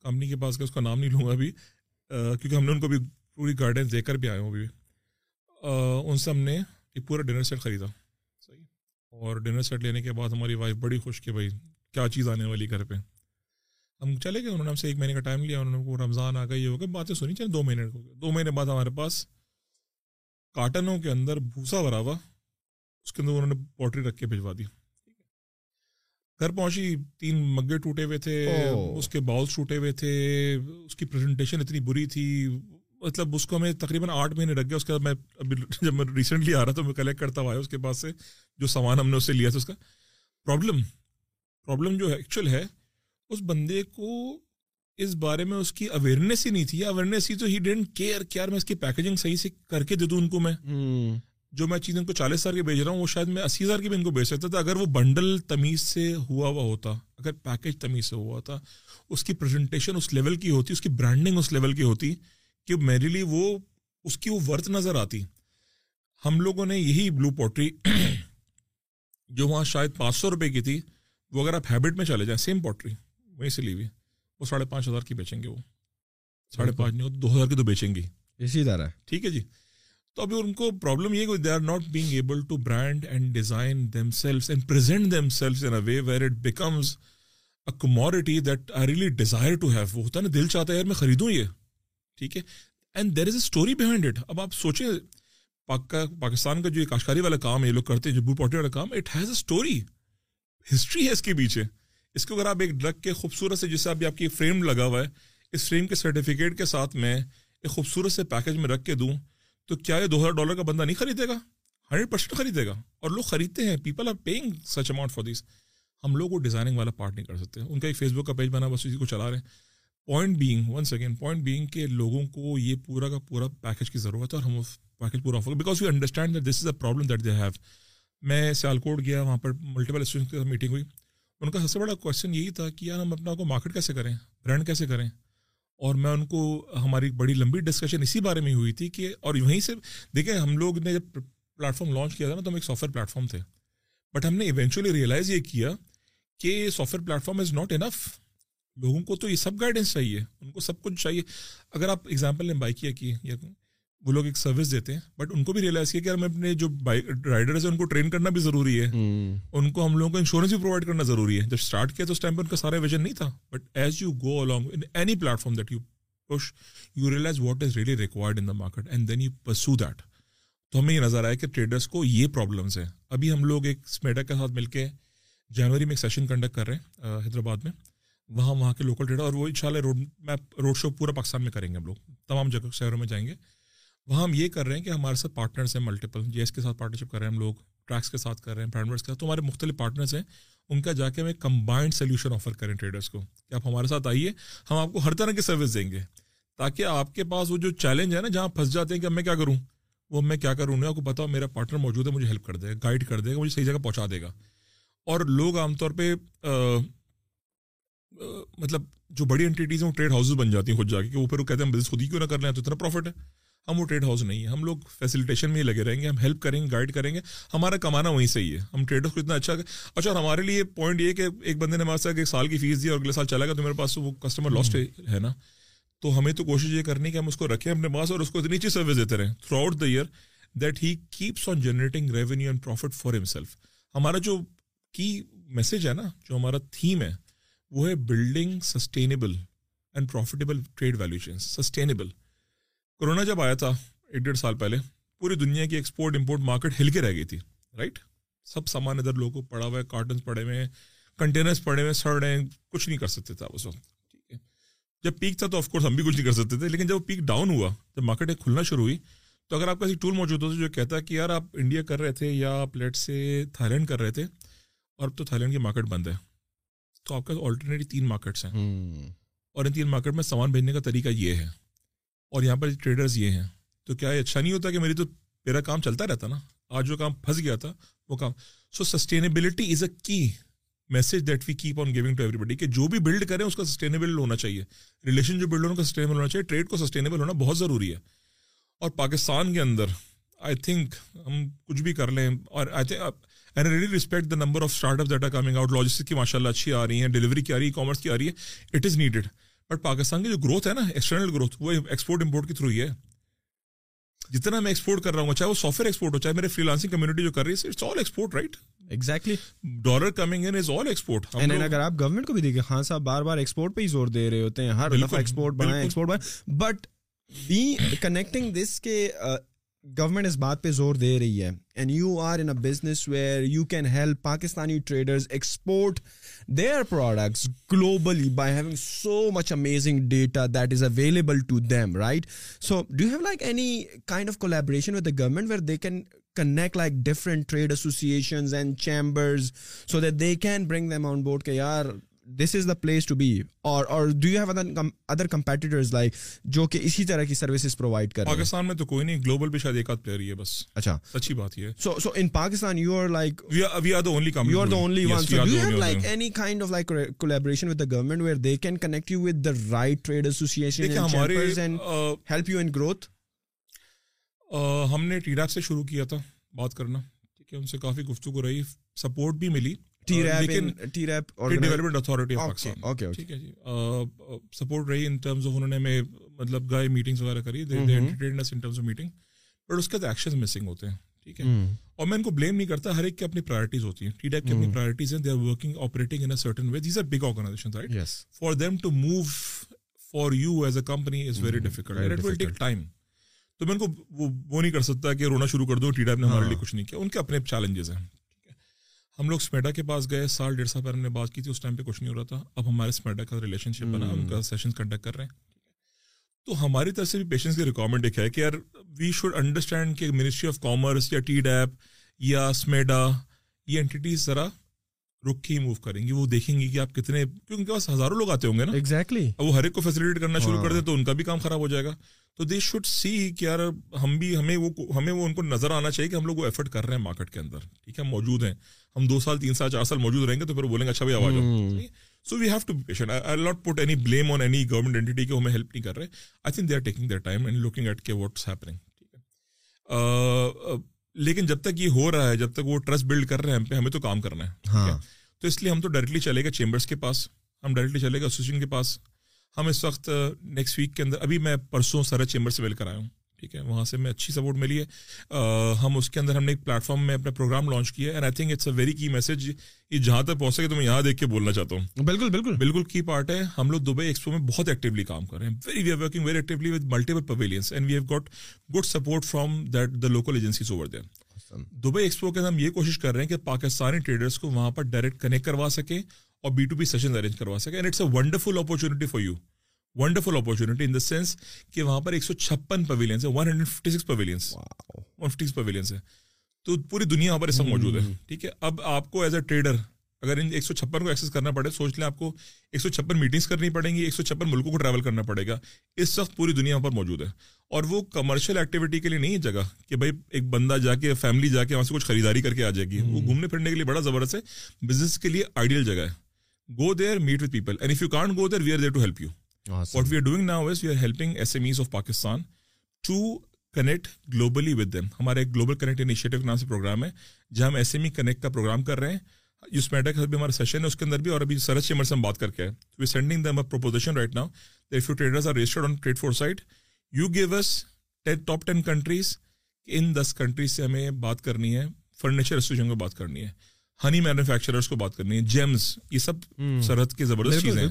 کمپنی کے پاس اس کا نام نہیں لوں گا ابھی کیونکہ ہم نے ان کو بھی پوری گائیڈنس دے کر بھی آئے ہوں ابھی۔ ان سے ہم نے ایک پورا ڈنر سیٹ خریدا۔ اور ڈنر سیٹ لینے کے بعد ہماری وائف بڑی خوش کہ بھائی کیا چیز آنے والی گھر پہ۔ ہم چلے گئے انہوں نے ہم سے ایک مہینے کا ٹائم لیا انہوں نے وہ رمضان آ گئی ہو گئے باتیں سنی چلے دو مہینے ہو گئے۔ دو مہینے بعد ہمارے پاس کاٹنوں کے اندر بھوسا بھرا ہوا اس کے اندر انہوں نے پوٹری رکھ کے بھجوا دی۔ گھر پہنچی تین مگے ٹوٹے ہوئے تھے اس کے باؤلس ٹوٹے ہوئے تھے اس کی پریزنٹیشن اتنی بری تھی مطلب اس کو ہمیں تقریباً آٹھ مہینے لگ گیا اس کے بعد میں ابھی جب میں ریسنٹلی آ رہا تھا میں کلیکٹ کرتا ہوا اس کے پاس سے۔ جو سامان ہم نے اس سے لیا تھا اس کا پرابلم پرابلم جو ایکچوئل ہے اس بندے کو اس بارے میں اس کی اویئرنیس ہی نہیں تھی۔ اویئرنیس ہی تو ہی ڈینٹ کیئر کیئر میں اس کی پیکیجنگ صحیح سے کر کے دے دوں ان کو میں۔ جو میں چیز ان کو چالیس ہزار کی بھیج رہا ہوں وہ شاید میں اسی ہزار کی بھی ان کو بھیج سکتا تھا۔ اگر وہ بنڈل تمیز سے ہوا ہوا ہوتا اگر پیکیج تمیز سے ہوا ہوتا اس کی پریزنٹیشن اس لیول کی ہوتی اس کی برانڈنگ اس لیول کی ہوتی کہ میرے لیے وہ اس کی وہ ورت نظر آتی۔ ہم لوگوں نے یہی بلو پوٹری جو وہاں شاید پانچ سو روپے کی تھی وہ اگر آپ ہیبٹ میں چلے جائیں سیم پوٹری وہیں سے لی ہوئی وہ ساڑھے پانچ ہزار کی بیچیں گے وہ۔ ساڑھے پانچ نہیں دو ہزار کی تو بیچیں گی۔ اسی طرح۔ ٹھیک ہے جی۔ تو ابھی ان کو پرابلم یہ they are not being able to brand and design them sales and present them sales in way where it becomes a commodity that I really desire to have وہ ہوتا ہے نا دل چاہتا ہے یار میں خریدوں یہ۔ ٹھیک ہے۔ And there is a story behind it اب آپ سوچیں پاکستان کا جو کاشکاری والا کام ہے، یہ لوگ کرتے ہیں، جو بو پوٹری والا کام it has a story history ہے اس کے پیچھے۔ اس کو اگر آپ ایک ڈرگ کے خوبصورت سے، جیسے ابھی آپ کی فریم لگا ہوا ہے، اس فریم کے سرٹیفکیٹ کے ساتھ میں ایک خوبصورت سے پیکج میں رکھ کے دوں، تو کیا یہ دو ہزار ڈالر کا بندہ نہیں خریدے گا؟ ہنڈریڈ پرسینٹ خریدے گا۔ اور لوگ خریدتے ہیں people are paying such amount for this ہم لوگ وہ ڈیزائننگ والا پارٹ نہیں کر سکتے۔ ان کا ایک فیس بک کا پیج بنا، بس اسی کو چلا رہے ہیں۔ Point being one second point being کہ لوگوں کو یہ پورا کا پورا پیکج کی ضرورت ہے اور ہم اس پیکج پورا offer because you understand that this is a problem that they have میں سیال کوٹ گیا، وہاں پر ملٹیپل اسٹوڈنٹ کے ساتھ میٹنگ ہوئی۔ ان کا سب سے بڑا کوشچن یہی تھا کہ یار ہم اپنا کو مارکیٹ کیسے کریں؟ برانڈ کیسے کریں؟ اور میں ان کو ہماری بڑی لمبی ڈسکشن اسی بارے میں ہوئی تھی کہ اور وہیں سے دیکھیں، ہم لوگ نے جب پلیٹ فارم لانچ کیا تھا نا، تو ہم ایک سافٹ ویئر پلیٹ فارم تھے۔ بٹ ہم نے ایونچولی ریئلائز یہ کیا کہ software platform is not enough لوگوں کو تو یہ سب گائیڈنس چاہیے ان کو سب کچھ چاہیے۔ اگر آپ ایگزامپل نے بائک کیا کی یا وہ لوگ ایک سروس دیتے ہیں بٹ ان کو بھی ریئلائز کیا کہ ہمیں اپنے جو بائک رائڈرز ہیں ان کو ٹرین کرنا بھی ضروری ہے۔ ان کو ہم لوگوں کو انشورنس بھی پرووائڈ کرنا ضروری ہے۔ جب اسٹارٹ کیا تو اس ٹائم پہ ان کا سارا ویژن نہیں تھا۔ But as you go along in any platform that you push you realize what is really required in the market and then you pursue that تو ہمیں یہ نظر آیا کہ ٹریڈرس کو یہ پرابلمس ہیں۔ ابھی ہم لوگ ایک اسمیڈا کے ساتھ مل کے جنوری میں ایک سیشن کنڈکٹ کر رہے ہیں حیدرآباد میں۔ وہاں وہاں کے لوکل ٹریڈر اور وہ ان شاء اللہ روڈ میپ روڈ شو پورا پاکستان میں کریں گے ہم لوگ۔ تمام جگہ شہروں میں جائیں گے۔ وہاں ہم یہ کر رہے ہیں کہ ہمارے ساتھ پارٹنرس ہیں ملٹیپل جی ایس کے ساتھ پارٹنرشپ کر رہے ہیں ہم لوگ ٹریکس کے ساتھ کر رہے ہیں برانڈرس کے ساتھ۔ تو ہمارے مختلف پارٹنرس ہیں۔ ان کا جا کے ہمیں کمبائنڈ سلیوشن آفر کریں ٹریڈرس کو۔ کہ آپ ہمارے ساتھ آئیے، ہم آپ کو ہر طرح کی سروس دیں گے۔ تاکہ آپ کے پاس وہ جو چیلنج ہے نا، جہاں پھنس جاتے ہیں کہ اب میں کیا کروں؟ وہ میں کیا کروں؟ آپ کو پتا میرا پارٹنر موجود ہے، مجھے ہیلپ کر دے گا گائڈ کر دے گا، مجھے صحیح جگہ پہنچا دے گا۔ اور لوگ عام طور پہ مطلب جو بڑی انٹیٹیز ہیں وہ ٹریڈ ہاؤسز بن جاتی ہیں خود جا کے کہ وہ پھر وہ کہتے ہیں بزنس خود ہی کیوں نہ کر لیں؟ تو اتنا پروفٹ ہے۔ ہم وہ ٹریڈ ہاؤس نہیں ہے ہم لوگ فیسلیٹیشن میں ہی لگے رہیں گے۔ ہم ہیلپ کریں گے گائڈ کریں گے۔ ہمارا کمانا وہیں سے ہی ہے۔ ہم ٹریڈرس کو اتنا اچھا اچھا اور ہمارے لیے پوائنٹ یہ کہ ایک بندے نے ہمارے ایک سال کی فیس دی اور اگلے سال چلا گیا تو میرے پاس وہ کسٹمر لاسٹ ہے نا؟ تو ہمیں تو کوشش یہ کرنی کہ ہم اس کو رکھیں اپنے پاس اور اس کو اتنی اچھی سروس دیتے رہیں۔ Throughout the year that he keeps on generating revenue and profit for himself ہمارا جو کی میسج ہے نا جو ہمارا تھیم ہے وہ ہے building sustainable and profitable trade value sustainable corona جب آیا تھا ایک ڈیڑھ سال پہلے، پوری دنیا کی ایکسپورٹ امپورٹ مارکیٹ ہل کے رہ گئی تھی رائٹ سب سامان ادھر لوگوں کو پڑا ہوا ہے کارٹنس پڑے ہوئے ہیں کنٹینرس پڑے ہوئے سڑ رہے ہیں، کچھ نہیں کر سکتے تھا اس وقت، ٹھیک ہے۔ جب پیک تھا تو آف کورس ہم بھی کچھ نہیں کر سکتے تھے، لیکن جب پیک ڈاؤن ہوا، جب مارکیٹ کھلنا شروع ہوئی، تو اگر آپ کا ٹول موجود ہوتا جو کہتا ہے کہ یار آپ انڈیا کر رہے تھے یا آپ لیٹ سے تھائی لینڈ کر رہے تھے، اور اب تو تھائی لینڈ کی مارکیٹ بند ہے۔ تو آپ کا آلٹرنیٹلی تین مارکیٹس ہیں اور ان تین مارکیٹ میں سامان بھیجنے کا طریقہ یہ ہے۔ اور یہاں پر ٹریڈرز یہ ہیں۔ تو کیا اچھا نہیں ہوتا کہ میری تو میرا کام چلتا رہتا نا؟ آج جو کام پھنس گیا تھا وہ کام۔ سو sustainability is a key message that we keep on giving to everybody کہ جو بھی بلڈ کریں اس کا سسٹینیبل ہونا چاہیے۔ ریلیشن جو بلڈ ہونا کا سسٹینیبل ہونا چاہیے۔ ٹریڈ کو سسٹینیبل ہونا بہت ضروری ہے۔ اور پاکستان کے اندر آئی تھنک ہم کچھ بھی کر لیں اور I think really respect the number of startup that are coming out logistic کی ماشاء اللہ اچھی آ رہی ہیں ڈلیوری کی آ رہی ہے کامرس کی آ رہی ہے it is needed but Pakistan کی جو گروتھ ہے نا ایکسٹرنل گروتھ وہ ایکسپورٹ امپورٹ کے تھرو ہی ہے۔ جتنا میں ایکسپورٹ کر رہا ہوں چاہے وہ سافٹ ویئر ایکسپورٹ ہو چاہے میرے فری لانسنگ کمیونٹی جو کر رہی ہے it's all export right exactly dollar coming in is all export اگر آپ گورنمنٹ کو بھی دیکھیں خان صاحب بار بار ایکسپورٹ پہ ہی زور دے رہے ہوتے ہیں۔ ہر دفعہ ایکسپورٹ بنائیں ایکسپورٹ بنائیں بٹ بی کنیکٹنگ دس کے گورنمنٹ اس بات پہ زور دے رہی ہے. And you are in a business where you can help Pakistani traders export their products globally by having so much amazing data that is available to them right so do have like any kind of collaboration with the government where they can connect like different trade associations and chambers so that they can bring them on board کہ یار this is the place to be اور do you have other competitors like جو کہ اسی طرح کی services provide کر پاکستان میں تو کوئی نہیں گلوبل بھی شاید ایک آدھ پلیئر ہی ہے بس۔ اچھا۔ اچھی بات یہ so so in Pakistan you are like we are the only company you are the only one so do you have like any kind of like collaboration with the government where they can connect you with the right trade association and chambers and help you in growth ہم نے T deep سے شروع کیا تھا۔ بات کرنا۔ ٹھیک ہے ان سے کافی گفتگو رہی۔ سپورٹ بھی ملی۔ سپورٹ رہی ان ٹرمز آف انہوں نے میں مطلب گئے میٹنگس وغیرہ کری میٹنگ بٹ اس کے بعد ایکشن مسنگ ہوتے ہیں ٹھیک ہے اور میں ان کو بلیم نہیں کرتا ہر ایک کی اپنی پرائرٹیز ہوتی ہیں ٹی ڈیک کی اپنی پرائرٹیز ہیں they are working operating in certain way these are big organization right for them to move for you as a company is very difficult it will take time تو میں ان کو وہ نہیں کر سکتا کہ رونا شروع کر دو ٹی ڈیپ نے ہمارے لیے کچھ نہیں کیا ان کے اپنے چیلنجز ہیں ہم لوگ اسمیڈا کے پاس گئے سال ڈیڑھ سال پہلے ہم نے بات کی تھی اس ٹائم پہ کچھ نہیں ہو رہا تھا۔ اب ہمارے اسمیڈا کا ریلیشن شپ بنا ان کا سیشن کنڈکٹ کر رہے ہیں۔ تو ہماری طرف سے بھی پیشنس کی ریکوائرمنٹ ایک ہے کہ یار وی شوڈ انڈرسٹینڈ کہ منسٹری آف کامرس یا ٹی ڈیپ یا اسمیڈا یہ انٹیٹیز ذرا رک کے ہی موو کریں گی۔ وہ دیکھیں گی کہ آپ کتنے کیونکہ ان کے پاس ہزاروں لوگ آتے ہوں گے نا۔ ایگزیکٹلی وہ ہر ایک کو فیسلٹیٹ کرنا شروع کر دیں تو ان کا بھی کام خراب ہو جائے گا۔ تو دے شوڈ سی کہ یار ہم بھی ہمیں وہ ہمیں وہ ان کو نظر آنا چاہیے کہ ہم لوگ وہ ایفرٹ کر رہے ہیں مارکیٹ کے اندر۔ ٹھیک ہے موجود ہیں۔ ہم دو سال تین سال چار سال موجود رہیں گے تو پھر بولیں گے اچھا بھائی آواز so we have to patient I not put any blame on any government entity کہ ہمیں ہیلپ نہیں کر رہے۔ I think they are taking their time and looking at کے واٹس ہیپنگ ٹھیک ہے؟ لیکن جب تک یہ ہو رہا ہے جب تک وہ ٹرسٹ بلڈ کر رہے ہیں ہم پہ ہمیں تو کام کرنا ہے۔ تو اس لیے ہم تو ڈائریکٹلی چلے گئے چیمبرس کے پاس۔ ہم ڈائریکٹلی چلے گئے ایسوسیشن کے پاس۔ ہم اس وقت نیکسٹ ویک کے اندر ابھی میں پرسوں سارا چیمبر سے مل کر آیا ہوں۔ ٹھیک ہے وہاں سے میں اچھی سپورٹ ملی ہے۔ ہم اس کے اندر ہم نے ایک پلیٹ فارم میں اپنا پروگرام لانچ کیا ہے and I think it's a very key message یہ جہاں تک پہنچ سکے تو میں یہاں دیکھ کے بولنا چاہتا ہوں۔ بالکل بالکل۔ بالکل کی پارٹ ہے ہم لوگ دبئی ایکسپو میں بہت ایکٹیولی کام کر رہے ہیں۔ Very we are working very actually with multiple pavilions and we have got good support from that the local agencies over there Dubai expo کے اندر ہم یہ کوشش کر رہے ہیں کہ پاکستانی ٹریڈرس کو وہاں پر ڈائریکٹ کنیکٹ کروا سکیں اور B to B session arrange کروا سکیں۔ And it's a wonderful opportunity for you wonderful opportunity in the sense کہ وہاں پر ایک سو چھپن پویلینس ہے one hundred fifty six pavilions one fifty six pavilions ہے تو پوری دنیا وہاں پر وقت موجود ہے۔ ٹھیک ہے اب آپ کو ایز اے ٹریڈر اگر ان ایک سو چھپن کو ایکسیس کرنا پڑے سوچ لیں آپ کو ایک سو چھپن میٹنگس کرنی پڑیں گی ایک سو چھپن ملکوں کو ٹریول کرنا پڑے گا۔ اس وقت پوری دنیا پر موجود ہے۔ اور وہ کمرشل ایکٹیویٹی کے لیے نہیں ہے جگہ کہ بھائی ایک بندہ جا کے فیملی جا کے وہاں سے کچھ خریداری کر کے آ جائے گی۔ وہ گھومنے پھرنے کے لیے بڑا زبردست ہے۔ بزنس کے لیے آئیڈیل جگہ ہے۔ Go there meet with people and if you can't go there we are there to help you what we are doing now is we are helping SMEs of Pakistan to connect globally with them ہمارا ایک global connect initiative کے نام سے program ہے جہاں ہم S M E connect کا program کر رہے ہیں۔ اس میٹر کا بھی ہمارا سیشن ہے اس کے اندر بھی اور ابھی سرچ چیمبر سے ہم بات کر کے we sending them proposition right now if you traders are registered on Trade Foresight you give us top ten countries in this countries سے ہمیں بات کرنی ہے فرنیچر ایسوسیشن کو بات کرنی ہے ہنی مینوفیکچررس کو بات کرنی ہے جیمس یہ سب سرحد کی زبردست چیزیں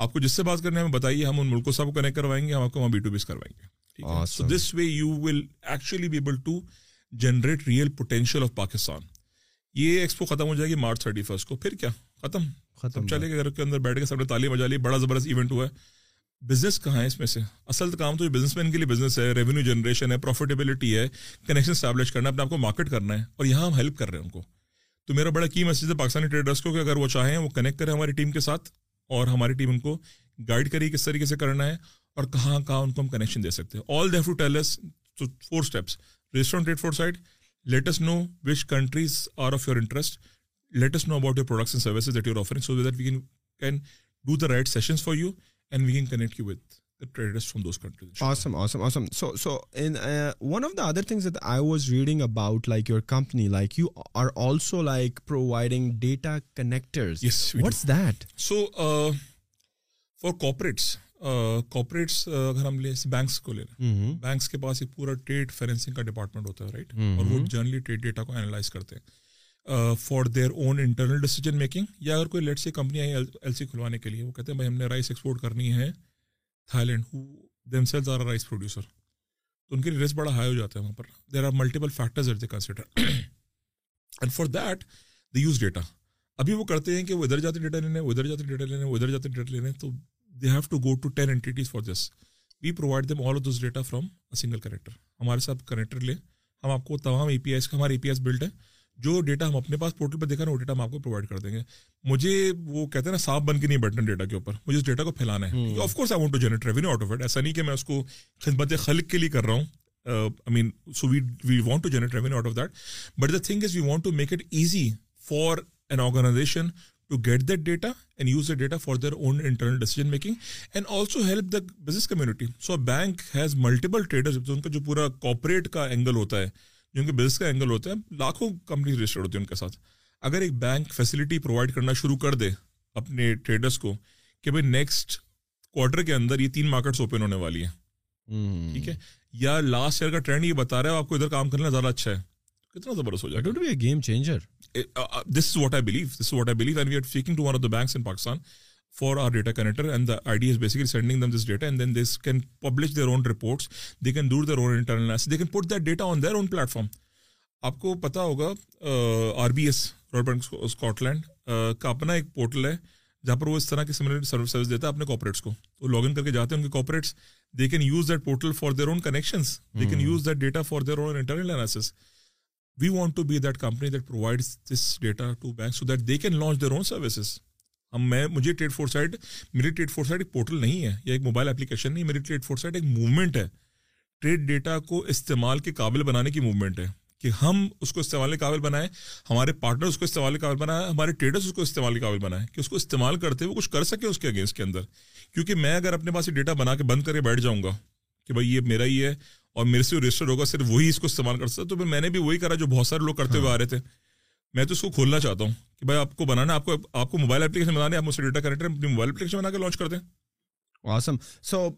آپ کو جس سے بات کرنا ہے ہمیں بتائیے ہم ان ملکوں سے آپ کو کنیکٹ کروائیں گے ہم آپ کو وہاں بی ٹو بیس کروائیں گے۔ So this way you will actually be able to generate real potential of Pakistan یہ ایکسپو ختم ہو جائے گی مارچ تھرٹی فرسٹ کو پھر کیا؟ ختم۔ ختم چلے گا گھر کے اندر بیٹھ کے سب نے تالی بجا لی بڑا زبردست ایونٹ ہوا ہے۔ بزنس کہاں ہے اس میں سے؟ اصل کام تو بزنس مین کے لیے بزنس ہے ریونیو جنریشن ہے پروفیٹیبلٹی ہے کنیکشن اسٹیبلش کرنا ہے اپنے آپ کو مارکیٹ کرنا ہے اور یہاں ہم ہیلپ کر رہے ہیں ان کو۔ تو میرا بڑا کی میسج ہے پاکستانی ٹریڈرس کو کہ اگر وہ چاہیں وہ کنیکٹ کریں ہماری ٹیم کے ساتھ۔ اور ہماری ٹیم ان کو گائڈ کری کس طریقے سے کرنا ہے اور کہاں کہاں ان کو ہم کنیکشن دے سکتے ہیں۔ All they've to tell us four steps register Trade Foresight let us know which countries are of your interest let us know about your products and services that your offering so that we can can do the right sessions for you and we can connect you with the traders from those countries. Awesome, awesome, awesome. So, so in uh, one of the other things that I was reading about, like your company, like you are also like providing data connectors. Yes. What's do. that? So, uh, for corporates, corporates اگر ہم لیں banks کو لے لیں banks کے پاس ایک پورا ٹریڈ فائنینسنگ کا ڈپارٹمنٹ ہوتا ہے رائٹ اور وہ جنرلی ٹریڈ ڈیٹا کو اینالائز کرتے ہیں for their own internal decision making یا اگر کوئی let's say company I L C کھلوانے کے لیے وہ کہتے ہیں بھائی ہم نے رائس ایکسپورٹ کرنی ہے Thailand them sales are rice producer تو ان کے لیے رسک بڑا ہائی ہو جاتا ہے وہاں پر. There are multiple factors they consider and for that they use data ابھی وہ کرتے ہیں کہ وہ ادھر جاتے ڈیٹا لینے، وہ ادھر جاتے ڈیٹا لینے، وہ ادھر جاتے ڈیٹا لینے، تو they have to go to ten entities for this we provide them all of this data from a single connector ہمارے ساتھ کنیکٹر لیں، ہم آپ کو تمام اے پی آئی کا ہمارے اے پی آئی بلڈ ہے جو ڈیٹا ہم اپنے پاس پورٹل پہ دیکھا نا وہ ڈیٹا ہم آپ کو پرووائڈ کر دیں گے۔ مجھے وہ کہتے ہیں نا صاف بن کے نہیں بیٹھنا ڈیٹا کے اوپر۔ مجھے اس ڈیٹا کو پھیلانا ہے۔ Of course I want to generate revenue out of it ایسا نہیں کہ میں اس کو خدمت خلق کے لیے کر رہا ہوں۔ I mean so we we want to generate revenue out of that but the thing is we want to make it easy for an organization to get that data and use the data for their own internal decision making and also help the business community so bank has multiple trader ان کا جو پورا corporate کا angle ہوتا ہے جو ان کے business کا angle ہوتا ہے لاکھوں کمپنیز رجسٹرڈ ہوتی ہیں ان کے ساتھ۔ اگر ایک بینک فیسلٹی پرووائڈ کرنا شروع کر دے اپنے ٹریڈرس کو کہ بھائی نیکسٹ کوارٹر کے اندر یہ تین مارکیٹس اوپن ہونے والی ہیں۔ ٹھیک ہے؟ یا لاسٹ ایئر کا ٹرینڈ یہ بتا رہا ہے آپ کو ادھر کام کرنا زیادہ اچھا ہے۔ کتنا زبردست ہو جائے۔ گا game changer this is what I believe this what I believe and we are speaking to one of the banks in Pakistan for our data the I D is basically sending them this data and then this can publish their own reports they can do their own internal they can put that data on their own platform آپ کو پتا ہوگا R B S Royal Bank Scotland کا اپنا ایک portal ہے جہاں پر وہ اس طرح کی سملر سروس دیتا ہے اپنے کارپوریٹس کو وہ لاگ ان کر کے جاتے ہیں ان کے corporates they can use that portal for their own connections they can use that data for their own internal analysis we want to be that company that provide this data to bank so that they can launch their own services ہم میں مجھے trade four site میری trade four site ایک portal نہیں ہے یا ایک mobile application نہیں، میری ٹریڈ فور سائٹ ایک موومنٹ ہے۔ ٹریڈ ڈیٹا کو استعمال کے قابل بنانے کی موومنٹ ہے کہ ہم اس کو استعمال کے قابل بنائیں، ہمارے پارٹنر اس کو استعمال کے قابل بنائیں، ہمارے ٹریڈرس اس کو استعمال کے قابل بنائیں کہ اس کو استعمال کرتے ہوئے کچھ کر سکے اس کے اگینسٹ کے اندر۔ کیونکہ میں اگر اپنے پاس یہ ڈیٹا بنا کے بند کر کے بیٹھ جاؤں گا کہ بھائی یہ میرا ہی ہے اور میرے سے رجسٹر ہوگا، صرف وہی اس کو استعمال کر سکتا تو میں نے بھی وہی کرا جو بہت سارے لوگ کرتے ہوئے آ رہے تھے۔ میں تو اس کو کھولنا چاہتا ہوں کہ بھائی آپ کو بنانا آپ کو آپ کو موبائل اپلیکیشن بنانا ہے آپ مجھ سے ڈیٹا کنیکٹر اپنی موبائل اپلیکیشن بنا کے لانچ کر دیں۔ آسم سو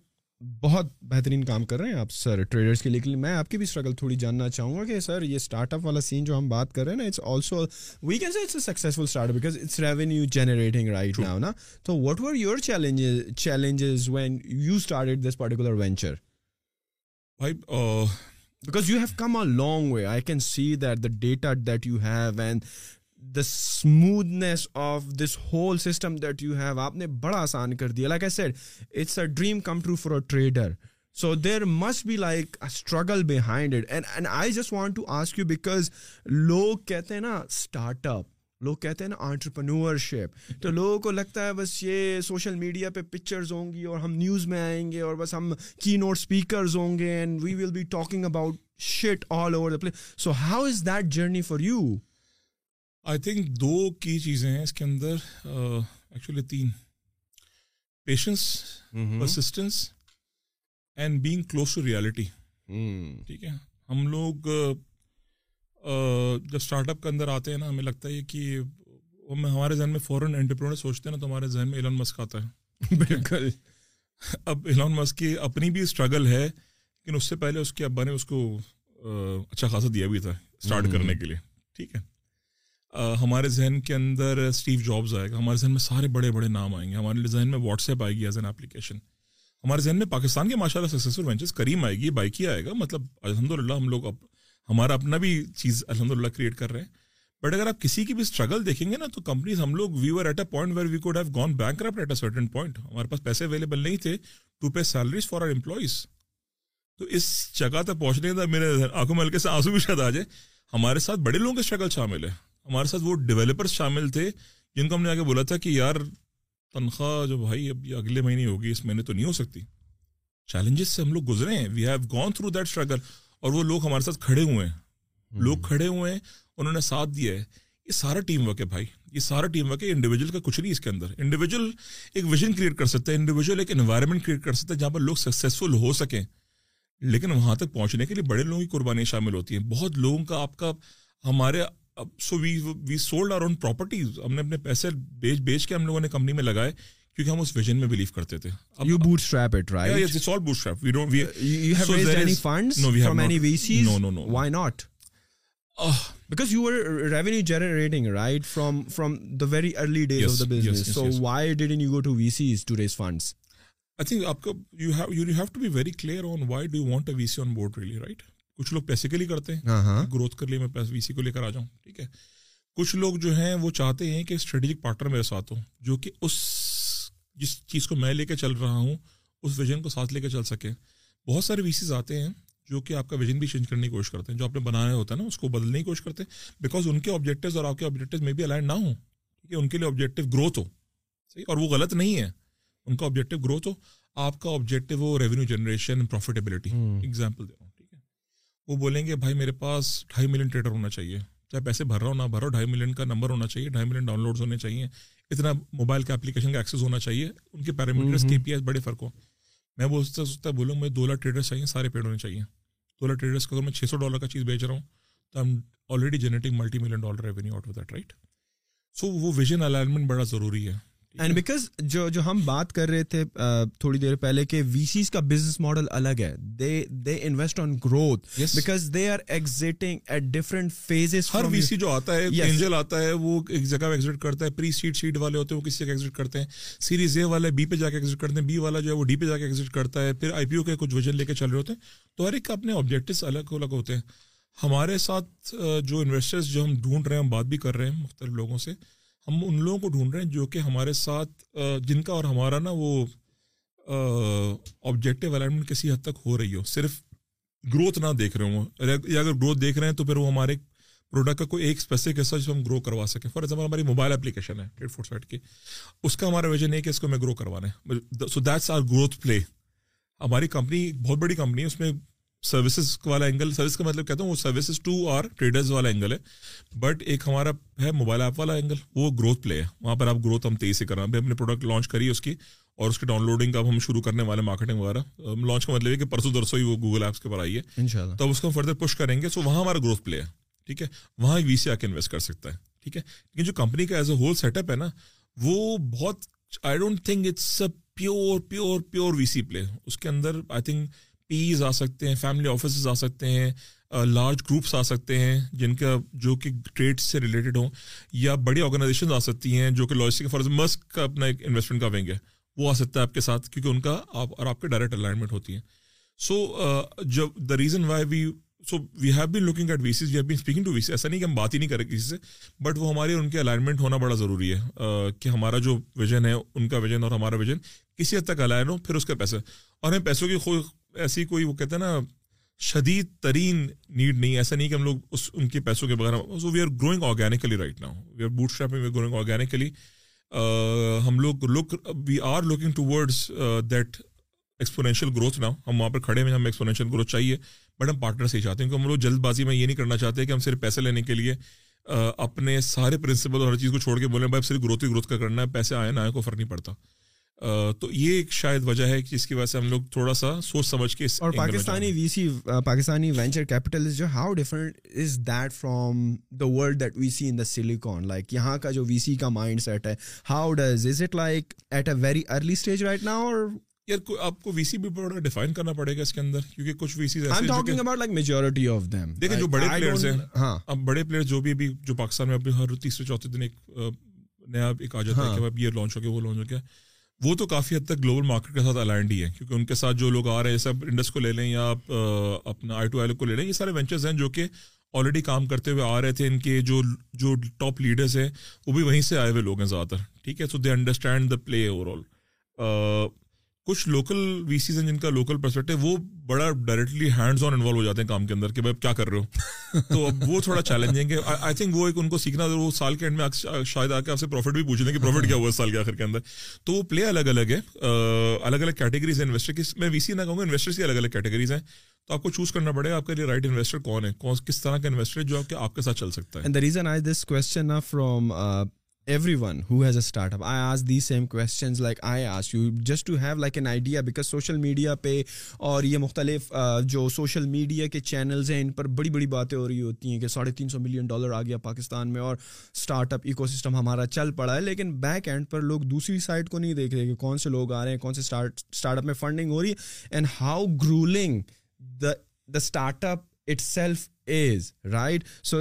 بہت بہترین کام کر رہے ہیں آپ سر ٹریڈرس کے لیے۔ میں آپ کی بھی اسٹرگل تھوڑی جاننا چاہوں گا کہ سر یہ اسٹارٹ اپ والا سین جو ہم بات کر رہے ہیں نا it's also we can see it's a successful start because it's revenue generating right now نا تو what are your challenges challenges when you start this particular venture بھائی because you have come a long way I can see that the data that you have and the smoothness of this whole system that you have آپ نے بڑا آسان کر دیا like I said it's a dream come true for a trader so there must be like a struggle behind it and and I just want to ask you because لوگ کہتے ہیں نا اسٹارٹ اپ لوگ کہتے ہیں نا entrepreneurship تو لوگوں کو لگتا ہے بس یہ سوشل میڈیا پہ پکچرز ہوں گی اور ہم نیوز میں آئیں گے اور بس ہم کی نوٹ اسپیکرز ہوں گے and we will be talking about shit all over the place so how is that journey for you I think دو کی چیزیں ہیں اس کے اندر ایکچولی تین. Patience persistence and being close to reality ٹھیک ہے؟ ہم لوگ جب اسٹارٹ اپ کے اندر آتے ہیں نا ہمیں لگتا ہے کہ ہمارے ذہن میں فوراً انٹرپرونر سوچتے ہیں نا تو ہمارے ذہن میں ایلون مسک آتا ہے۔ بالکل۔ اب ایلون مسک کی اپنی بھی اسٹرگل ہے لیکن اس سے پہلے اس کے ابا نے اس کو اچھا خاصا دیا بھی تھا اسٹارٹ کرنے کے لیے۔ ٹھیک ہے۔ ہمارے ذہن کے اندر اسٹیو جابز آئے گا۔ ہمارے ذہن میں سارے بڑے بڑے نام آئیں گے۔ ہمارے ذہن میں واٹس ایپ آئے گی ایز این اپلیکیشن ہمارے ذہن میں پاکستان کے ماشاء اللہ سکسیزفل وینچرس کریم آئے گی بائک ہی آئے گا۔ مطلب الحمد للہ ہم لوگ اب ہمارا اپنا بھی چیز الحمد للہ کریٹ کر رہے ہیں۔ بٹ اگر آپ کسی کی بھی اسٹرگل دیکھیں گے نا تو کمپنیز ہم لوگ we at a point where we could have gone bank at a certain point ہمارے پاس پیسے اویلیبل نہیں تھے۔ To pay salaries for our employees تو اس جگہ تک پہنچنے کا میرے آنکھوں میں ہلکے سے آنسو بھی شاید آ جائے ہمارے ساتھ بڑے لوگوں کے اسٹرگل شامل ہے ہمارے ساتھ وہ ڈیولپرس شامل تھے جن کو ہم نے آگے بولا تھا کہ یار، تنخواہ جو بھائی اب یہ اگلے مہینے ہوگی، اس مہینے تو نہیں ہو سکتی۔ چیلنجز سے ہم لوگ گزرے ہیں۔ We have gone through that struggle اور وہ لوگ ہمارے ساتھ کھڑے ہوئے ہیں۔ لوگ کھڑے ہوئے ہیں انہوں نے ساتھ دیا ہے۔ یہ سارا ٹیم ورک ہے بھائی۔ یہ سارا ٹیم ورک ہے انڈیویجول کا کچھ نہیں اس کے اندر۔ انڈیویجول ایک ویژن کریٹ کر سکتے ہیں انڈیویجول ایک انوائرمنٹ کریٹ کر سکتے ہیں جہاں پر لوگ سکسیزفل ہو سکیں۔ لیکن وہاں تک پہنچنے کے لیے بڑے لوگوں کی قربانی شامل ہوتی ہیں بہت لوگوں کا آپ کا ہمارے so we we sold our own properties ہم نے اپنے پیسے بیچ بیچ کے ہم لوگوں نے کمپنی میں لگائے۔ کیونکہ ہم اس ویژن میں بلیو کرتے تھے۔ You bootstrap it right yes it's all bootstrap we don't you have raised any funds from any VCs no no no why not because you are revenue generating right from from the very early days of the business so why didn't you go to VCs to raise funds I think آپ کو you have you have to be very clear on why do want a VC on board really right کچھ لوگ پیسے کے لیے کرتے ہیں growth کر لیے میں وی سی کو لے کر آ جاؤں ٹھیک ہے کچھ لوگ جو ہیں وہ چاہتے ہیں کہ اسٹریٹجک پارٹنر میرے ساتھ ہوں جو کہ اس جس چیز کو میں لے کے چل رہا ہوں اس ویژن کو ساتھ لے کے چل سکیں۔ بہت سارے وی سیز آتے ہیں جو کہ آپ کا ویژن بھی چینج کرنے کی کوشش کرتے ہیں۔ جو آپ نے بنایا ہوتا ہے نا اس کو بدلنے کی کوشش کرتے ہیں۔ بیکاز ان کے آبجیکٹیوز اور آپ کے آبجیکٹیوز میں بھی الائن نہ ہوں ٹھیک ہے ان کے لیے آبجیکٹیو گروتھ ہو۔ صحیح؟ اور وہ غلط نہیں ہے۔ ان کا آبجیکٹیو گروتھ ہو آپ کا آبجیکٹیو ہو ریونیو جنریشن پروفیٹیبلٹی ایگزامپل دے رہا ہوں ٹھیک ہے۔ وہ بولیں گے بھائی میرے پاس ڈھائی ملین ٹریڈر ہونا چاہیے۔ چاہے پیسے بھر رہا ہو نہ بھرو ڈھائی ملین کا نمبر ہونا چاہیے ڈھائی ملین ڈاؤن لوڈ ہونے چاہیے اتنا موبائل کا اپلیکیشن کا ایکسیس ہونا چاہیے ان کے پیرامیٹرس کے پی ایس بڑے فرق ہو میں وہ سوچتا بولوں مجھے دو لاکھ ٹریڈرس چاہیے سارے پیڈ ہونے چاہیے۔ دو لاکھ ٹریڈرس کا اگر میں چھ سو ڈالر کا چیز بیچ رہا ہوں تو ہم already generating multi million dollar revenue out of that right so وہ ویژن الائنمنٹ بڑا ضروری ہے۔ اینڈ بیکاز جو جو ہم بات کر رہے تھے تھوڑی دیر پہلے کہ وی سیز کا بزنس ماڈل الگ ہے. They they invest on growth because they are exiting at different phases ہر وی سی جو آتا ہے اینجل آتا ہے وہ ایک جگہ پہ ایگزٹ کرتا ہے پری سیٹ سیٹ والے ہوتے ہیں وہ کسی جگہ ایگزٹ کرتے ہیں؟ سیریز اے والے بی پہ جا کے ایگزٹ کرتے ہیں بی والا جو ہے وہ ڈی پہ جا کے ایگزٹ کرتا ہے پھر آئی پی او کے کچھ ویژن لے کے چل رہے ہوتے ہیں۔ تو ہر ایک اپنے آبجیکٹوس الگ الگ ہوتے ہیں۔ ہمارے ساتھ جو انویسٹرز جو ہم ڈھونڈ رہے ہیں ہم بات بھی کر رہے ہیں مختلف لوگوں سے ہم ان لوگوں کو ڈھونڈ رہے ہیں جو کہ ہمارے ساتھ جن کا اور ہمارا نا وہ آبجیکٹیو الائنمنٹ کسی حد تک ہو رہی ہو۔ صرف گروتھ نہ دیکھ رہے ہوں۔ یا اگر گروتھ دیکھ رہے ہیں تو پھر وہ ہمارے پروڈکٹ کا کوئی ایک اسپیسیفک حصہ جس ہم گرو کروا سکیں۔ فار ایگزامپل ہماری موبائل اپلیکیشن ہے ٹریڈ فور سائٹ کی۔ اس کا ہمارا ویژن ہے کہ اس کو میں گرو کروانا ہے۔ So that's our growth play ہماری کمپنی بہت بڑی کمپنی ہے، اس میں سروسز والا اینگل سروس کا مطلب کہتا ہوں وہ سروسز ٹو اور ٹریڈرز والا اینگل ہے بٹ ایک ہمارا ہے موبائل ایپ والا اینگل وہ گروتھ پلے ہے. وہاں پر آپ گروتھ ہم تیزی سے کر رہے ہیں. ہم نے پروڈکٹ لانچ کری اس کی اور اس کی ڈاؤن لوڈنگ اب ہم شروع کرنے والے مارکیٹنگ وغیرہ. لانچ کا مطلب ہے کہ پرسوں درسوں ہی وہ گوگل ایپس کے پر آئی ہے. تو اس کو ہم فردر پش کریں گے. سو وہاں ہمارا گروتھ پلے ہے. ٹھیک ہے؟ وہاں وی سی آ کے انویسٹ کر سکتا ہے. ٹھیک ہے؟ لیکن جو کمپنی کا as a whole set up ہے نا وہ بہت I don't think it's a pure pure pure VC play اس کے اندر آئی تھنک پیز آ سکتے ہیں فیملی آفیسز آ سکتے ہیں لارج گروپس آ سکتے ہیں جن کا، جو کہ ٹریڈ سے ریلیٹڈ ہوں یا بڑی آرگنائزیشن آ سکتی ہیں جو کہ لوجسٹک فار مسک کا اپنا ایک انویسٹمنٹ کا ونگ ہے، وہ آ سکتا ہے آپ کے ساتھ کیونکہ ان کا آپ، اور آپ کے ڈائریکٹ الائنمنٹ ہوتی ہیں. سو جب the reason why we so we have been looking at VCs we have been speaking to VC ایسا نہیں کہ ہم بات ہی نہیں کریں کسی سے بٹ وہ ہمارے ان کے الائنمنٹ ہونا بڑا ضروری ہے کہ ہمارا جو ویژن ہے، ان کا ویژن اور ہمارا ویژن کسی حد تک الائن ہو، پھر اس کے پیسے اور ہمیں پیسوں کی ایسی کوئی وہ کہتے ہیں نا، شدید ترین نیڈ نہیں، ایسا نہیں کہ ہم لوگ اس، ان کے پیسوں کے بغیر we are growing organically right now we are bootstrap we are growing organically ہم لوگ look we are looking towards that exponential growth نہ ہم وہاں پر کھڑے میں ہمیں ایکسپونینشیل گروتھ چاہیے بٹ ہم پارٹنر سے ہی چاہتے ہیں، کیونکہ ہم لوگ جلد بازی میں یہ نہیں کرنا چاہتے کہ ہم صرف پیسے لینے کے لیے اپنے سارے پرنسپل اور ہر چیز کو چھوڑ کے بولیں، بھائی صرف گروتھ ہی گروتھ کا کرنا ہے، پیسے آئے نہ آئے کو فرق نہیں پڑتا۔ تو یہ ایک شاید وجہ ہے جس کی وجہ سے ہم لوگ تھوڑا سا سوچ سمجھ کے اور Pakistani VC Pakistani venture capital جو how different is that from the world that we see in the Silicon like یہاں کا جو وی سی کا مائنڈ سیٹ ہے how does is it like at a very early stage right now اور یار آپ کو وی سی بھی بڑا ڈیفائن کرنا پڑے گا اس کے اندر کیونکہ کچھ VC majority of them دیکھیں جو بڑے پلیئرز ہیں ہاں۔ اب بڑے پلیئر جو بھی جو پاکستان میں ابھی ہر تیسرے چوتھے دن ایک نیا ایک آ جاتا ہے کہ اب یہ لانچ ہو گیا وہ لانچ ہو گیا۔ وہ تو کافی حد تک گلوبل مارکیٹ کے ساتھ الائنڈ ہی ہے کیونکہ ان کے ساتھ جو لوگ آ رہے ہیں، سب انڈس کو لے لیں یا آپ اپنا آئی ٹو آئی کو لے لیں، یہ سارے وینچرز ہیں جو کہ آلریڈی کام کرتے ہوئے آ رہے تھے۔ ان کے جو جو ٹاپ لیڈرز ہیں، وہ بھی وہیں سے آئے ہوئے لوگ ہیں زیادہ تر، ٹھیک ہے؟ سو they understand the play overall کچھ لوکل وی سیز ہیں جن کا لوکل پرسپیکٹو وہ بڑا ڈائریکٹلی ہینڈز آن انوالو ہو جاتے ہیں کام کے اندر کہ بھائی کیا کر رہے ہو؟ تو اب وہ تھوڑا چیلنجنگ ہے آئی تھنک وہ ایک ان کو سیکھنا وہ سال کے اینڈ میں شاید آ کے آپ سے پروفٹ بھی پوچھ لیں کہ پروفٹ کیا ہوا ہے سال کے آخر کے اندر. تو وہ پلے الگ الگ ہے. الگ الگ کیٹیگریز ہیں انویسٹر کی میں وی سی نہ کہوں گا انویسٹرس کی الگ الگ کیٹیگریز ہیں. تو آپ کو چوز کرنا پڑے گا آپ کے لیے رائٹ انویسٹر کون ہے؟ کس طرح کا انویسٹر ہے جو آپ کے ساتھ چل سکتا ہے؟ Everyone who has a startup I ask the same questions like I ask you just to have like an idea because social media پہ اور یہ مختلف جو سوشل میڈیا کے چینلز ہیں ان پر بڑی بڑی باتیں ہو رہی ہوتی ہیں کہ ساڑھے تین سو ملین ڈالر آ گیا پاکستان میں اور اسٹارٹ اپ ایکو سسٹم ہمارا چل پڑا ہے لیکن بیک اینڈ پر لوگ دوسری سائڈ کو نہیں دیکھ رہے کہ کون سے لوگ آ رہے ہیں کون سے اسٹارٹ اپ میں فنڈنگ ہو رہی ہے and how growing the the startup itself is right so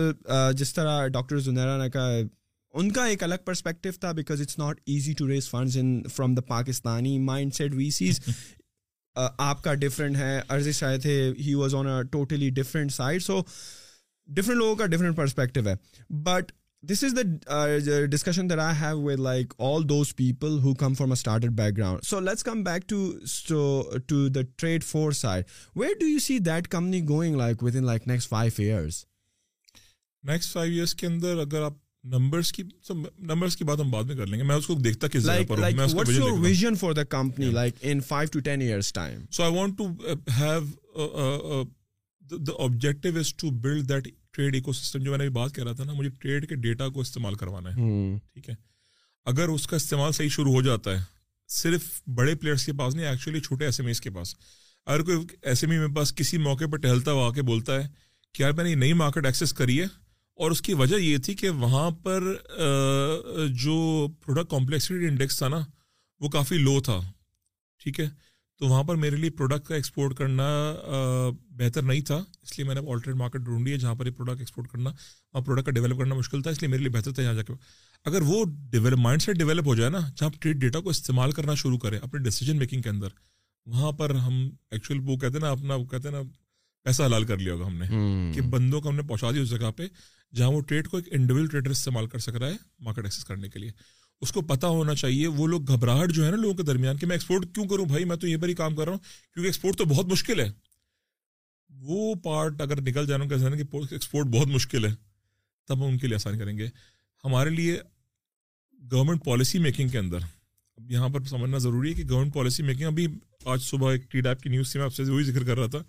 جس طرح ڈاکٹر زنیرا نے کہا ان کا ایک الگ پرسپیکٹو تھا because it's not easy to raise funds in from the Pakistani mindset VCs آپ کا ڈفرینٹ ہے عرضی شاید تھے he was on a totally different side so different لوگوں کا ڈفرینٹ پرسپیکٹو ہے but this is the discussion that I have with like all those people who come from a started background so let's come back to to the Trade Foresight where do you see that company going like within like next five years next five years کے اندر اگر آپ numbers کی numbers کی بات ہم بعد میں کر لیں گے۔ میں اس کو دیکھتا کس جگہ پر ہوں میں اس کو vision for the company like in 5 to 10 years time so I want to have the objective is to build that trade ecosystem جو میں نے بات کر رہا تھا نا مجھے ٹریڈ کے ڈیٹا کو استعمال کروانا ہے۔ ٹھیک ہے۔ اگر اس کا استعمال صحیح شروع ہو جاتا ہے صرف بڑے پلیئرس کے پاس نہیں ایکچولی چھوٹے ایس ایم ایس کے پاس۔ اگر کوئی ایس ایم ای میرے پاس کسی موقع پر ٹہلتا ہوا آ کے بولتا ہے کہ یار میں نے نئی مارکیٹ ایکسیس کری ہے اور اس کی وجہ یہ تھی کہ وہاں پر جو پروڈکٹ کمپلیکسٹی انڈیکس تھا نا وہ کافی لو تھا۔ ٹھیک ہے؟ تو وہاں پر میرے لیے پروڈکٹ کا ایکسپورٹ کرنا بہتر نہیں تھا۔ اس لیے میں نے آلٹرنیٹ مارکیٹ ڈھونڈی ہے جہاں پر یہ پروڈکٹ ایکسپورٹ کرنا وہاں پروڈکٹ کا ڈیولپ کرنا مشکل تھا۔ اس لیے میرے لیے بہتر تھا یہاں جا کے۔ اگر وہ ڈیولپ مائنڈ سیٹ ڈیولپ ہو جائے نا جہاں ٹریڈ ڈیٹا کو استعمال کرنا شروع کریں اپنے ڈیسیجن میکنگ کے اندر وہاں پر ہم ایکچوئل وہ کہتے ہیں نا اپنا وہ کہتے ہیں نا پیسہ حلال کر لیا ہوگا ہم نے۔ کہ بندوں کو ہم نے پہنچا دیا اس جگہ پہ۔ جہاں وہ ٹریڈ کو ایک انڈیویجل ٹریڈر استعمال کر سک رہا ہے مارکیٹ ایکسیس کرنے کے لیے۔ اس کو پتا ہونا چاہیے، وہ لوگ گھبراہٹ جو ہے نا لوگوں کے درمیان کہ میں ایکسپورٹ کیوں کروں؟ بھائی، میں تو یہ پر ہی کام کر رہا ہوں کیونکہ ایکسپورٹ تو بہت مشکل ہے۔ وہ پارٹ اگر نکل جانا کہ ایکسپورٹ بہت مشکل ہے، تب ہم ان کے لیے آسان کریں گے۔ ہمارے لیے گورنمنٹ پالیسی میکنگ کے اندر، اب یہاں پر سمجھنا ضروری ہے کہ گورنمنٹ پالیسی میکنگ ابھی آج صبح ایک ٹی ڈیپ کی نیوز سے میں آپ سے وہی ذکر کر رہا تھا۔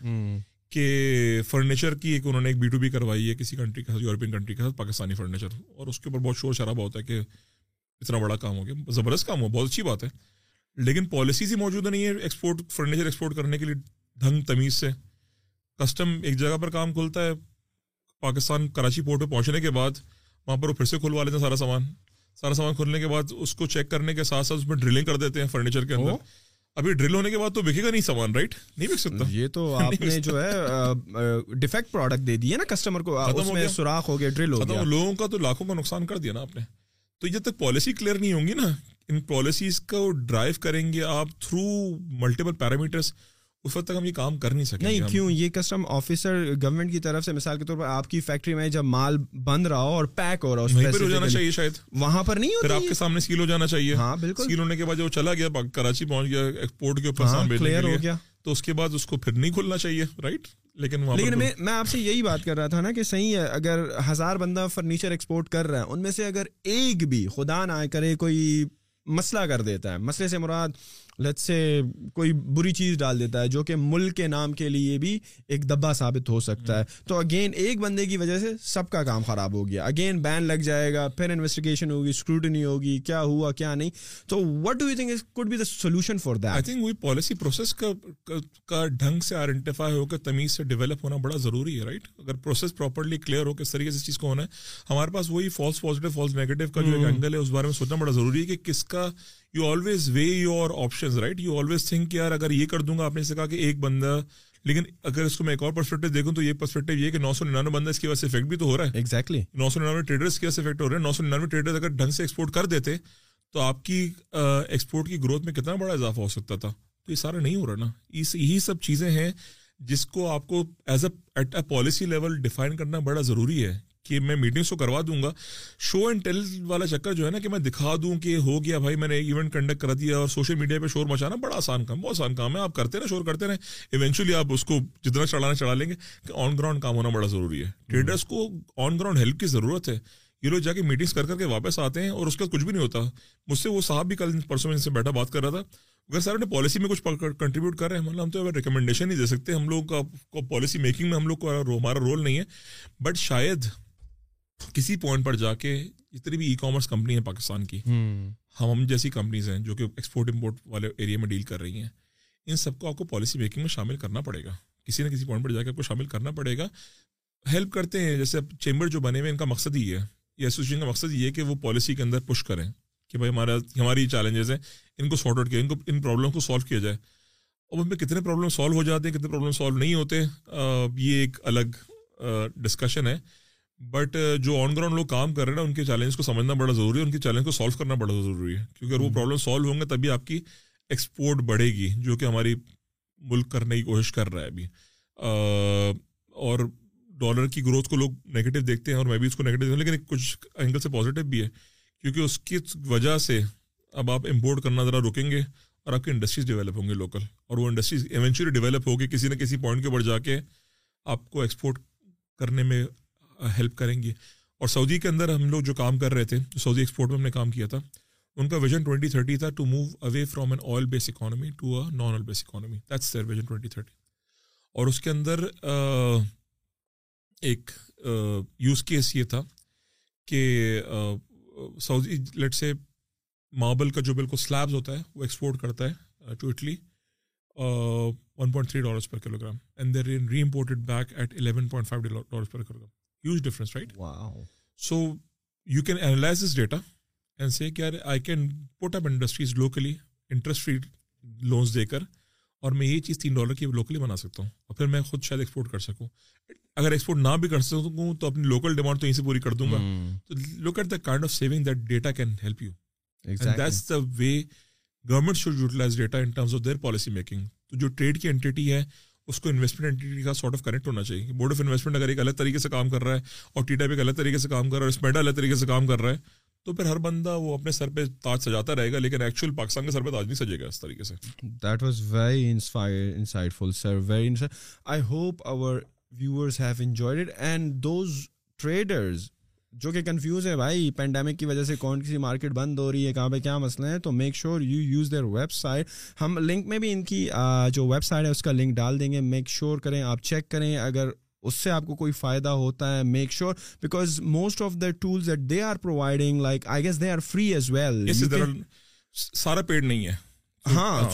کہ فرنیچر کی ایک انہوں نے ایک بی ٹو بی کروائی ہے کسی کنٹری کے ساتھ یورپین کنٹری کے ساتھ، پاکستانی فرنیچر۔ اور اس کے اوپر بہت شور شرابہ ہوتا ہے کہ اتنا بڑا کام ہو گیا۔ زبردست کام ہو بہت اچھی بات ہے۔ لیکن پالیسیز ہی موجود نہیں ہے ایکسپورٹ فرنیچر ایکسپورٹ کرنے کے لیے ڈھنگ تمیز سے۔ کسٹم ایک جگہ پر کام کھلتا ہے، پاکستان کراچی پورٹ پہ پہنچنے کے بعد وہاں پر وہ پھر سے کھلوا لیتے ہیں سارا سامان۔ سارا سامان کھلنے کے بعد اس کو چیک کرنے کے ساتھ ساتھ اس میں ڈرلنگ کر دیتے ہیں فرنیچر کے اندر۔ ابھی ڈرل ہونے کے بعد تو بکے گا نہیں سامان رائٹ نہیں بک سکتا۔ یہ تو آپ نے جو ہے ڈیفیکٹ پروڈکٹ دے دی ہے نا کسٹمر کو۔ اس میں سوراخ ہو گیا ڈرل ہو گیا۔ لوگوں کا تو لاکھوں کا نقصان کر دیا نا آپ نے۔ تو جب تک پالیسی کلیئر نہیں ہوں گی نا ان پالیسیز کو ڈرائیو کریں گے آپ تھرو ملٹیپل پیرامیٹرس اس وقت تک ہم یہ کام کر نہیں سکیں نہیں کیوں؟ یہ کسٹم آفیسر گورنمنٹ کی طرف سے مثال کے طور پر آپ کی فیکٹری میں جب مال بند رہا ہو اور پیک ہو رہا ہو جانا چاہیے شاید۔ وہاں پر نہیں پھر آپ کے سامنے سیل ہو جانا چاہیے۔ ہاں بالکل۔ سیل ہونے کے بعد جو چلا گیا کراچی پہنچ گیا ایکسپورٹ کے اوپر کلیئر ہو گیا۔ تو اس کے بعد اس کو پھر نہیں کھلنا چاہیے رائٹ لیکن لیکن میں میں آپ سے یہی بات کر رہا تھا نا کہ صحیح ہے اگر ہزار بندہ فرنیچر ایکسپورٹ کر رہا ہے ان میں سے اگر ایک بھی خدا نہ کرے کوئی مسئلہ کر دیتا ہے مسئلے سے مراد لت سے کوئی بری چیز ڈال دیتا ہے جو کہ ملک کے نام کے لیے بھی ایک دبا ثابت ہو سکتا ہے۔ تو اگین ایک بندے کی وجہ سے سب کا کام خراب ہو گیا۔ اگین بین لگ جائے گا پھر انویسٹیگیشن ہوگی اسکروٹنی ہوگی کیا ہوا کیا نہیں۔ تو what do you think could be the solution for that I think وہی پالیسی پروسیس کا کا ڈھنگ سے آئیڈینٹیفائی ہو کر تمیز سے ڈیولپ ہونا بڑا ضروری ہے رائٹ اگر پروسیس پراپرلی کلیئر ہو کس طریقے سے اس چیز کو ہونا ہے۔ ہمارے پاس وہی فالس پازیٹیو فالس نیگیٹو کا جو اینگل ہے اس بارے میں سوچنا بڑا ضروری ہے کہ کس کا you always weigh your option right you always think یار اگر یہ کر دوں گا آپ نے سے کہا کہ ایک بندہ لیکن اگر اس کو میں ایک اور پرسپیکٹو دیکھوں تو یہ پرسپیکٹو یہ کہ نو سو ننانوے بندہ اس کی وجہ سے افیکٹ بھی تو ہو رہا ہے ایگزیکٹلی نو سو ننانوے ٹریڈرس کی وجہ سے افیکٹ ہو رہا ہے نو سو ننانوے ٹریڈر اگر ڈھنگ سے ایکسپورٹ کر دیتے تو آپ کی ایکسپورٹ کی گروتھ میں کتنا بڑا اضافہ ہو سکتا تھا تو یہ سارا نہیں ہو رہا نا یہی سب چیزیں ہیں جس کو آپ کو as a at a policy level define کرنا بڑا ضروری ہے کہ میں میٹنگس کو کروا دوں گا۔ شو اینڈ ٹیل والا چکر جو ہے نا کہ میں دکھا دوں کہ ہو گیا بھائی میں نے ایونٹ کنڈکٹ کر دیا اور سوشل میڈیا پہ شور مچانا بڑا آسان کام بہت آسان کام ہے۔ آپ کرتے رہے شور کرتے رہے ایونچولی آپ اس کو جتنا چڑھانا چڑھا لیں گے۔ کہ آن گراؤنڈ کام ہونا بڑا ضروری ہے۔ ٹریڈرس کو آن گراؤنڈ ہیلپ کی ضرورت ہے۔ یہ لوگ جا کے میٹنگس کر کر کے واپس آتے ہیں اور اس کے بعد کچھ بھی نہیں ہوتا۔ مجھ سے وہ صاحب بھی کل پرسوں میں ان سے بیٹھا بات کر رہا تھا۔ اگر سر نے پالیسی میں کچھ کنٹریبیوٹ کر رہے ہیں مطلب ہم تو ریکمنڈیشن نہیں دے سکتے ہم لوگ کا پالیسی میکنگ میں ہم لوگ کا ہمارا رول نہیں ہے۔ بٹ شاید کسی پوائنٹ پر جا کے جتنی بھی ای کامرس کمپنی ہیں پاکستان کی ہم ہم جیسی کمپنیز ہیں جو کہ ایکسپورٹ امپورٹ والے ایریا میں ڈیل کر رہی ہیں ان سب کو آپ کو پالیسی میکنگ میں شامل کرنا پڑے گا۔ کسی نہ کسی پوائنٹ پر جا کے آپ کو شامل کرنا پڑے گا۔ ہیلپ کرتے ہیں جیسے اب چیمبر جو بنے ہوئے ان کا مقصد یہ ہے یہ ایسوسیشن کا مقصد یہ ہے کہ وہ پالیسی کے اندر پش کریں کہ بھائی ہمارا ہماری چیلنجز ہیں ان کو سارٹ آؤٹ کیا ان کو ان پرابلم کو سالو کیا جائے۔ اب ان میں کتنے پرابلم سالو ہو جاتے ہیں کتنے پرابلم سالو نہیں ہوتے یہ ایک الگ ڈسکشن ہے۔ بٹ uh, جو آن گراؤنڈ لوگ کام کر رہے ہیں نا، ان کے چیلنج کو سمجھنا بڑا ضروری ہے، ان کے چیلنج کو سالو کرنا بڑا ضروری ہے۔ کیونکہ اگر وہ پرابلم سالو ہوں گے، تبھی آپ کی ایکسپورٹ بڑھے گی، جو کہ ہماری ملک کرنے کی کوشش کر رہا ہے ابھی۔ اور ڈالر کی گروتھ کو لوگ نگیٹو دیکھتے ہیں اور میں بھی اس کو نگیٹو دیکھتا ہوں، لیکن کچھ اینگل سے پازیٹیو بھی ہے۔ کیونکہ اس کی وجہ سے اب آپ امپورٹ کرنا ذرا رکیں گے اور آپ کی انڈسٹریز ڈیولپ ہوں گے لوکل اور وہ انڈسٹریز ایونچولی ڈیولپ ہوگی کسی نہ کسی پوائنٹ کے اوپر جا کے آپ کو ایکسپورٹ کرنے میں ہیلپ کریں گے اور سعودی کے اندر ہم لوگ جو کام کر رہے تھے سعودی ایکسپورٹ میں ہم نے کام کیا تھا ان کا ویژن ٹوئنٹی تھرٹی تھا to move away from an oil based economy to a non oil based economy that's their vision twenty thirty اور اس کے اندر ایک یوز کیس یہ تھا کہ سعودی لیٹ سے ماربل کا جو بالکل سلیبز ہوتا ہے وہ ایکسپورٹ کرتا ہے to Italy one point three dollars per kilogram and there reimported back at eleven point five dollars per kilogram huge difference right so you can analyse this data and say کہ I can put up industries locally interest free loans دے کر اور میں یہ چیز تین dollar کی locally بنا سکتا ہوں اور پھر میں خود شاید ایکسپورٹ کر سکوں اگر ایکسپورٹ نہ بھی کر سکوں تو اپنی لوکل ڈیمانڈ تو یہیں سے پوری کر دوں گا تو look at the kind of saving that data can help you that's the way government should utilize data in terms of their policy making تو جو ٹریڈ کی انٹیٹی ہے اس کو انویسٹمنٹ انٹیٹی کا سارٹ آف کنیکٹ ہونا چاہیے board of investment اگر ایک الگ طریقے سے کام کر رہا ہے اور ٹی ٹائپ ایک الگ طریقے سے کام کر رہا ہے اسمیڈا الگ طریقے سے کام کر رہا ہے، تو پھر ہر بندہ وہ اپنے سر پہ تاج سجاتا رہے گا، لیکن ایکچوئل پاکستان کے سر پہ تاج نہیں سجے گا اس طریقے سے۔ That was very insightful sir very I hope our viewers have enjoyed and those traders جو کہ کنفیوز ہے بھائی پینڈیمک کی وجہ سے کون سی مارکیٹ بند ہو رہی ہے کہاں پہ کیا مسئلہ ہے؟ تو make sure you use their website ہم لنک میں بھی ان کی جو ویب سائٹ ہے اس کا لنک ڈال دیں گے۔ میک شیور کریں آپ چیک کریں۔ اگر اس سے آپ کو کوئی فائدہ ہوتا ہے make sure because most of the tools that they are providing like I guess they are free as well سارا پیڈ نہیں ہے۔ ہاں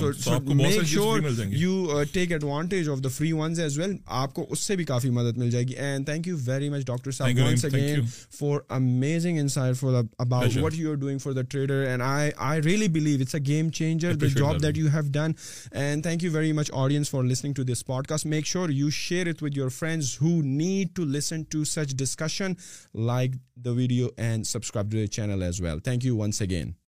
you take advantage of the free ones as well آپ کو اس سے بھی کافی مدد مل جائے گی. And thank you very much doctor صاحب once again for amazing insight for about what you are doing for the trader and I I really believe it's a game changer the job that you have done and thank you very much audience for listening to this podcast make sure you share it with your friends who need to listen to such discussion like the video and subscribe to the channel as well thank you once again